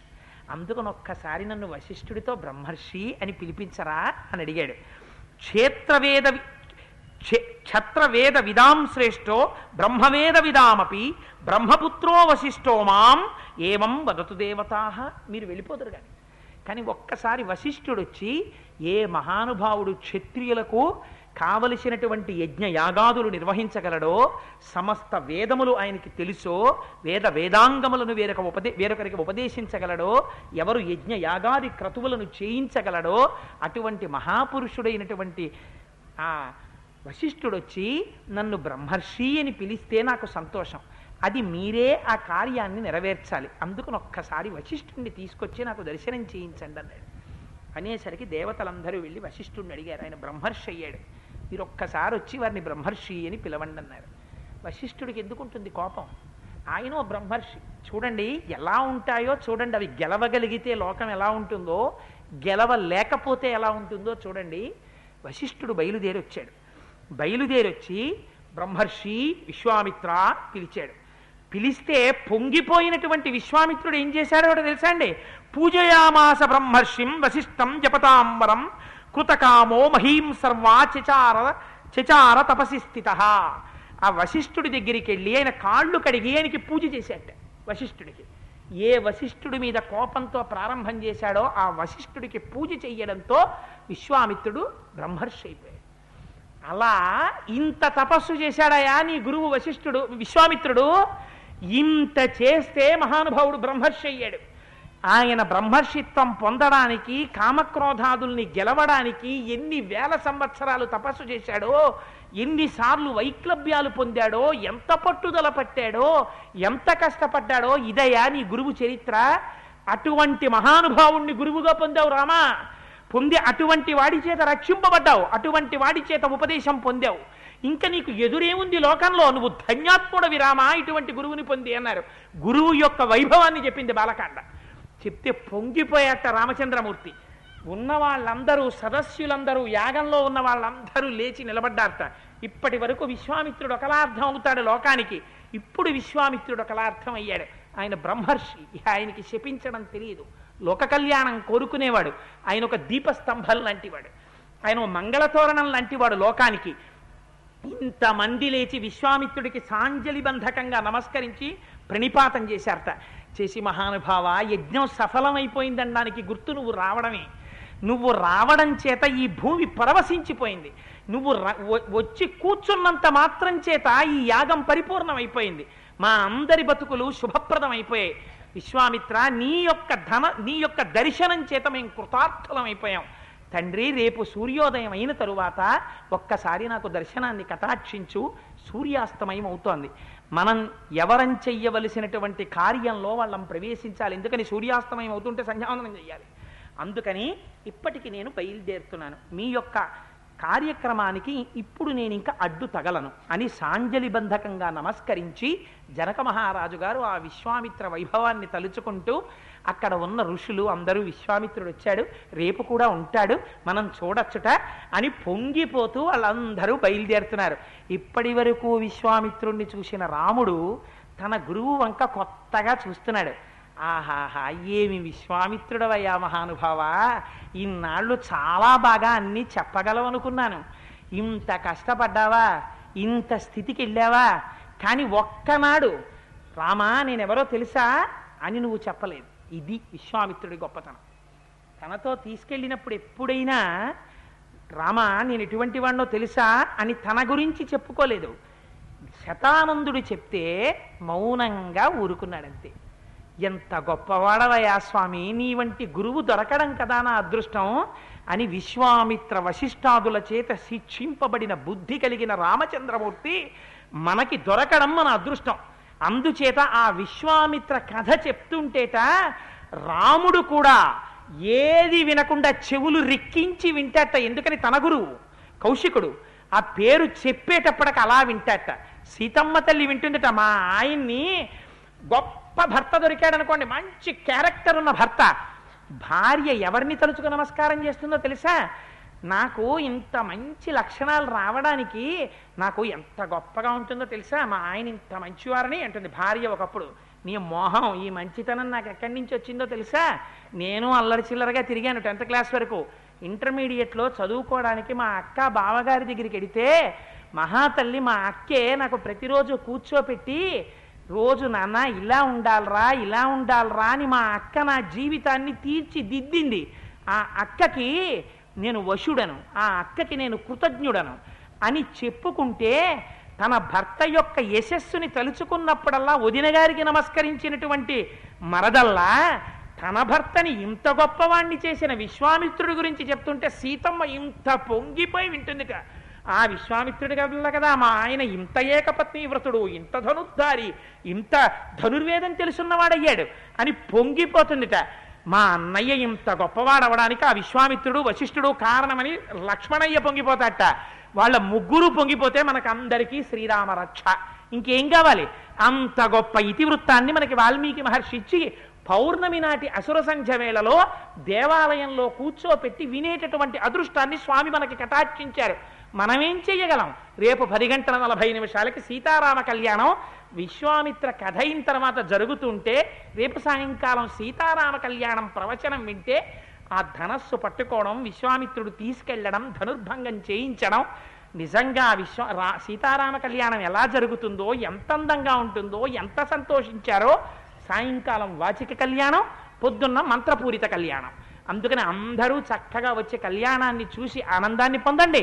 అందుకని ఒక్కసారి నన్ను వశిష్ఠుడితో బ్రహ్మర్షి అని పిలిపించరా అని అడిగాడు. క్షేత్రవేద క్షత్రవేద విదాం శ్రేష్టో బ్రహ్మవేద విదామపి బ్రహ్మపుత్రో వశిష్ఠో మాం ఏవం వదతు దేవతా మీరు వెళ్ళిపోతారు కానీ కానీ ఒక్కసారి వశిష్ఠుడొచ్చి ఏ మహానుభావుడు క్షత్రియులకు కావలసినటువంటి యజ్ఞ యాగాదులు నిర్వహించగలడో సమస్త వేదములు ఆయనకి తెలుసో వేద వేదాంగములను వేరొక ఉపదే వేరొకరికి ఉపదేశించగలడో ఎవరు యజ్ఞ యాగాది క్రతువులను చేయించగలడో అటువంటి మహాపురుషుడైనటువంటి ఆ వశిష్ఠుడు వచ్చి నన్ను బ్రహ్మర్షి అని పిలిస్తే నాకు సంతోషం. అది మీరే ఆ కార్యాన్ని నెరవేర్చాలి. అందుకని ఒక్కసారి వశిష్ఠుణ్ణి తీసుకొచ్చి నాకు దర్శనం చేయించండి అన్నాడు. అనేసరికి దేవతలందరూ వెళ్ళి వశిష్ఠుణ్ణి అడిగారు. ఆయన బ్రహ్మర్షి అయ్యాడు. మీరు ఒక్కసారి వచ్చి వారిని బ్రహ్మర్షి అని పిలవండి అన్నారు వశిష్ఠుడికి ఎందుకుంటుంది కోపం? ఆయన ఓ బ్రహ్మర్షి. చూడండి ఎలా ఉంటాయో చూడండి అవి గెలవగలిగితే లోకం ఎలా ఉంటుందో గెలవలేకపోతే ఎలా ఉంటుందో చూడండి. వశిష్ఠుడు బయలుదేరి వచ్చాడు బయలుదేరి వచ్చి బ్రహ్మర్షి విశ్వామిత్ర పిలిచాడు. పిలిస్తే పొంగిపోయినటువంటి విశ్వామిత్రుడు ఏం చేశాడో తెలుసా అండి? పూజయామాస బ్రహ్మర్షిం వశిష్టం జపతాంబరం కృతకామో మహీం సర్వా చచార చచార తపసి స్థిత. ఆ వశిష్ఠుడి దగ్గరికి వెళ్ళి ఆయన కాళ్ళు కడిగి ఆయనకి పూజ చేశాట వశిష్ఠుడికి. ఏ వశిష్ఠుడి మీద కోపంతో ప్రారంభం చేశాడో ఆ వశిష్ఠుడికి పూజ చెయ్యడంతో విశ్వామిత్రుడు బ్రహ్మర్షి అయిపోయాడు. అలా ఇంత తపస్సు చేశాడయా నీ గురువు వశిష్ఠుడు విశ్వామిత్రుడు? ఇంత చేస్తే మహానుభావుడు బ్రహ్మర్షి అయ్యాడు. ఆయన బ్రహ్మర్షిత్వం పొందడానికి కామక్రోధాదుల్ని గెలవడానికి ఎన్ని వేల సంవత్సరాలు తపస్సు చేశాడో ఎన్నిసార్లు వైక్లభ్యాలు పొందాడో ఎంత పట్టుదల పట్టాడో ఎంత కష్టపడ్డాడో ఇదయా నీ గురువు చరిత్ర. అటువంటి మహానుభావుణ్ణి గురువుగా పొందావు రామా. పొంది అటువంటి వాడి చేత రక్షింపబడ్డావు అటువంటి వాడి చేత ఉపదేశం పొందావు. ఇంకా నీకు ఎదురేముంది లోకంలో? నువ్వు ధన్యాత్ముడ విరామా ఇటువంటి గురువుని పొంది అన్నారు. గురువు యొక్క వైభవాన్ని చెప్పింది బాలకాండ. చెప్తే పొంగిపోయాట రామచంద్రమూర్తి. ఉన్న వాళ్ళందరూ సదస్యులందరూ యాగంలో ఉన్న వాళ్ళందరూ లేచి నిలబడ్డారట. ఇప్పటి వరకు విశ్వామిత్రుడు ఒకలా అర్థం అవుతాడు లోకానికి. ఇప్పుడు విశ్వామిత్రుడు ఒకలా అర్థం అయ్యాడు. ఆయన బ్రహ్మర్షి. ఆయనకి శపించడం తెలియదు. లోక కళ్యాణం కోరుకునేవాడు. ఆయన ఒక దీపస్తంభం లాంటివాడు. ఆయన మంగళతోరణం లాంటివాడు లోకానికి. ఇంతమంది లేచి విశ్వామిత్రుడికి సాంజలి బంధకంగా నమస్కరించి ప్రణిపాతం చేశారట. చేసి మహానుభావ యజ్ఞం సఫలమైపోయిందనడానికి గుర్తు నువ్వు రావడమే. నువ్వు రావడం చేత ఈ భూమి పరవశించిపోయింది. నువ్వు వచ్చి కూర్చున్నంత మాత్రం చేత ఈ యాగం పరిపూర్ణమైపోయింది. మా అందరి బతుకులు శుభప్రదమైపోయాయి. విశ్వామిత్ర నీ యొక్క ధన నీ యొక్క దర్శనం చేత మేము కృతార్థులమైపోయాం. అయిపోయాం తండ్రి రేపు సూర్యోదయం అయిన తరువాత ఒక్కసారి నాకు దర్శనాన్ని కటాక్షించు. సూర్యాస్తమయం అవుతోంది. మనం ఎవరం చెయ్యవలసినటువంటి కార్యంలో వాళ్ళం ప్రవేశించాలి. ఎందుకని? సూర్యాస్తమయం అవుతుంటే సంధ్యావందనం చేయాలి అందుకని ఇప్పటికి నేను బయలుదేరుతున్నాను. మీ యొక్క కార్యక్రమానికి ఇప్పుడు నేను ఇంకా అడ్డు తగలను అని సాంజలి బంధకంగా నమస్కరించి జనక మహారాజు గారు ఆ విశ్వామిత్ర వైభవాన్ని తలుచుకుంటూ అక్కడ ఉన్న ఋషులు అందరూ విశ్వామిత్రుడు వచ్చాడు. రేపు కూడా ఉంటాడు. మనం చూడొచ్చుట అని పొంగిపోతూ వాళ్ళందరూ బయలుదేరుతున్నారు. ఇప్పటి వరకు విశ్వామిత్రుణ్ణి చూసిన రాముడు తన గురువు వంక కొత్తగా చూస్తున్నాడు. ఆహాహా ఏమి విశ్వామిత్రుడవయ్యా మహానుభావా? ఇన్నాళ్ళు చాలా బాగా అన్నీ చెప్పగలవు అనుకున్నాను. ఇంత కష్టపడ్డావా? ఇంత స్థితికి వెళ్ళావా కానీ ఒక్కనాడు రామా నేనెవరో తెలుసా అని నువ్వు చెప్పలేదు. ఇది విశ్వామిత్రుడి గొప్పతనం. తనతో తీసుకెళ్ళినప్పుడు ఎప్పుడైనా రామా నేను ఎటువంటి వాడినో తెలుసా అని తన గురించి చెప్పుకోలేదు. శతానందుడు చెప్తే మౌనంగా ఊరుకున్నాడంతే. ఎంత గొప్పవాడవయా స్వామి నీ వంటి గురువు దొరకడం కదా నా అదృష్టం అని విశ్వామిత్ర వశిష్ఠాదుల చేత శిక్షింపబడిన బుద్ధి కలిగిన రామచంద్రమూర్తి మనకి దొరకడం మన అదృష్టం. అందుచేత ఆ విశ్వామిత్ర కథ చెప్తుంటేట రాముడు కూడా ఏది వినకుండా చెవులు రిక్కించి వింటాట ఎందుకని తన గురువు కౌశికుడు ఆ పేరు చెప్పేటప్పటికి అలా వింటాట. సీతమ్మ తల్లి వింటుందట మా ఆయన్ని గొప్ప భర్త దొరికాడు అనుకోండి మంచి క్యారెక్టర్ ఉన్న భర్త. భార్య ఎవరిని తలుచుకు నమస్కారం చేస్తుందో తెలుసా? నాకు ఇంత మంచి లక్షణాలు రావడానికి నాకు ఎంత గొప్పగా ఉంటుందో తెలుసా? మా ఆయన ఇంత మంచివారని అంటుంది. భార్య ఒకప్పుడు నీ మోహం ఈ మంచితనం నాకు ఎక్కడి నుంచి వచ్చిందో తెలుసా? నేను అల్లరి చిల్లరగా తిరిగాను టెన్త్ క్లాస్ వరకు. ఇంటర్మీడియట్లో చదువుకోవడానికి మా అక్క బావగారి దగ్గరికి వెడితే మహాతల్లి మా అక్కే నాకు ప్రతిరోజు కూర్చోపెట్టి రోజు నాన్న ఇలా ఉండాలరా ఇలా ఉండాలరా అని మా అక్క నా జీవితాన్ని తీర్చిదిద్దింది ఆ అక్కకి నేను వశుడను ఆ అక్కకి నేను కృతజ్ఞుడను అని చెప్పుకుంటే తన భర్త యొక్క యశస్సుని తలుచుకున్నప్పుడల్లా వదిన గారికి నమస్కరించినటువంటి మరదల్లా తన భర్తని ఇంత గొప్పవాణ్ణి చేసిన విశ్వామిత్రుడి గురించి చెప్తుంటే సీతమ్మ ఇంత పొంగిపోయి వింటుందిట ఆ విశ్వామిత్రుడి వల్ల కదా మా ఆయన ఇంత ఏకపత్ని వ్రతుడు ఇంత ధనుర్ధారి ఇంత ధనుర్వేదం తెలుసున్నవాడయ్యాడు అని పొంగిపోతుందిట. మా అన్నయ్య ఇంత గొప్పవాడవడానికి ఆ విశ్వామిత్రుడు వశిష్ఠుడు కారణమని లక్ష్మణయ్య పొంగిపోతాట. వాళ్ళ ముగ్గురు పొంగిపోతే మనకు అందరికీ శ్రీరామ రక్ష. ఇంకేం కావాలి? అంత గొప్ప ఇతివృత్తాన్ని మనకి వాల్మీకి మహర్షి ఇచ్చి పౌర్ణమి నాటి అసుర సంధ్య వేళలో దేవాలయంలో కూర్చోపెట్టి వినేటటువంటి అదృష్టాన్ని స్వామి మనకి కటాక్షించారు. మనమేం చేయగలం రేపు పది గంటల నలభై నిమిషాలకి సీతారామ కళ్యాణం విశ్వామిత్ర కథ అయిన తర్వాత జరుగుతుంటే రేపు సాయంకాలం సీతారామ కళ్యాణం ప్రవచనం వింటే ఆ ధనస్సు పట్టుకోవడం విశ్వామిత్రుడు తీసుకెళ్ళడం ధనుర్భంగం చేయించడం నిజంగా విశ్వ రా సీతారామ కళ్యాణం ఎలా జరుగుతుందో ఎంత అందంగా ఉంటుందో ఎంత సంతోషించారో సాయంకాలం వాచిక కళ్యాణం పొద్దున్న మంత్రపూరిత కళ్యాణం. అందుకని అందరూ చక్కగా వచ్చే కళ్యాణాన్ని చూసి ఆనందాన్ని పొందండి.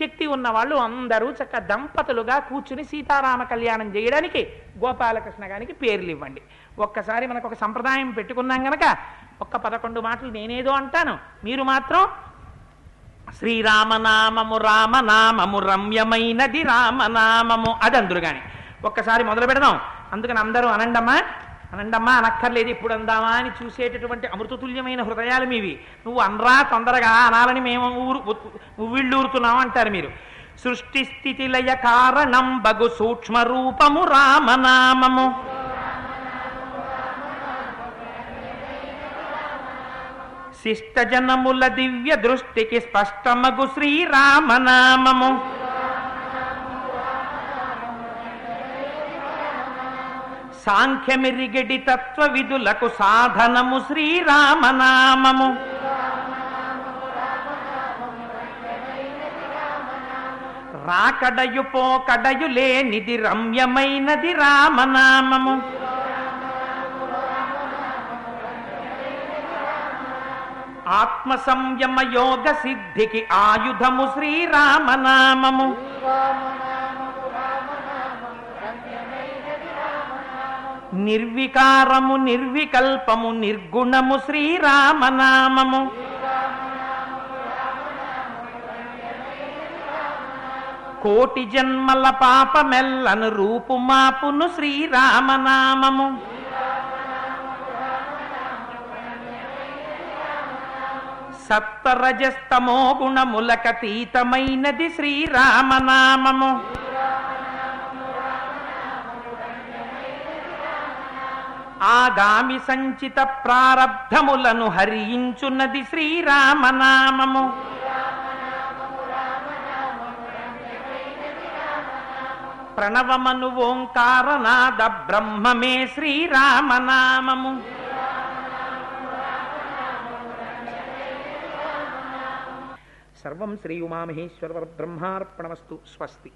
శక్తి ఉన్న వాళ్ళు అందరూ చక్క దంపతులుగా కూర్చుని సీతారామ కళ్యాణం చేయడానికి గోపాలకృష్ణ గారికి పేర్లు ఇవ్వండి. ఒక్కసారి మనకు ఒక సంప్రదాయం పెట్టుకున్నాం గనక ఒక్క పదకొండు మాటలు నేనేదో అంటాను. మీరు మాత్రం శ్రీరామనామము రామనామము రమ్యమైనది రామనామము అది అందరు కానీ ఒక్కసారి మొదలు పెడదాం. అందుకని అందరూ అనండమ్మా అనండమ్మా అనక్కర్లేదు ఇప్పుడు అందామా అని చూసేటటువంటి అమృతతుల్యమైన హృదయాలు మీవి. నువ్వు అనరా తొందరగా అనాలని మేము ఊరు ఉవ్విళ్ళూరుతున్నాం అంటారు మీరు. సృష్టి స్థితి లయ కారణం బగు సూక్ష్మ రూపము రామనామము. శిష్టజనముల దివ్య దృష్టికి స్పష్టమగు శ్రీరామనామము. సాంఖ్యమిరిగడి తత్వ విధులకు సాధనము శ్రీరామనామము. రాకడయు పోకడయు లేనిది రమ్యమైనది రామనామము. ఆత్మ సంయమ యోగ సిద్ధికి ఆయుధము శ్రీరామనామము. నిర్వికారము నిర్వికల్పము నిర్గుణము శ్రీరామనామము. కోటి జన్మల పాపమెల్లను రూపుమాపును శ్రీరామనామము. సప్తరజస్తమో గుణములకతీతమైనది శ్రీరామనామము. ఆగామి సంచిత ప్రారబ్ధములను హరించున్నది శ్రీరామనామము. ప్రణవమను ఓంకారనాద బ్రహ్మమే శ్రీరామనామము. సర్వం శ్రీ ఉమామహేశ్వర బ్రహ్మార్పణమస్తు స్వస్తి.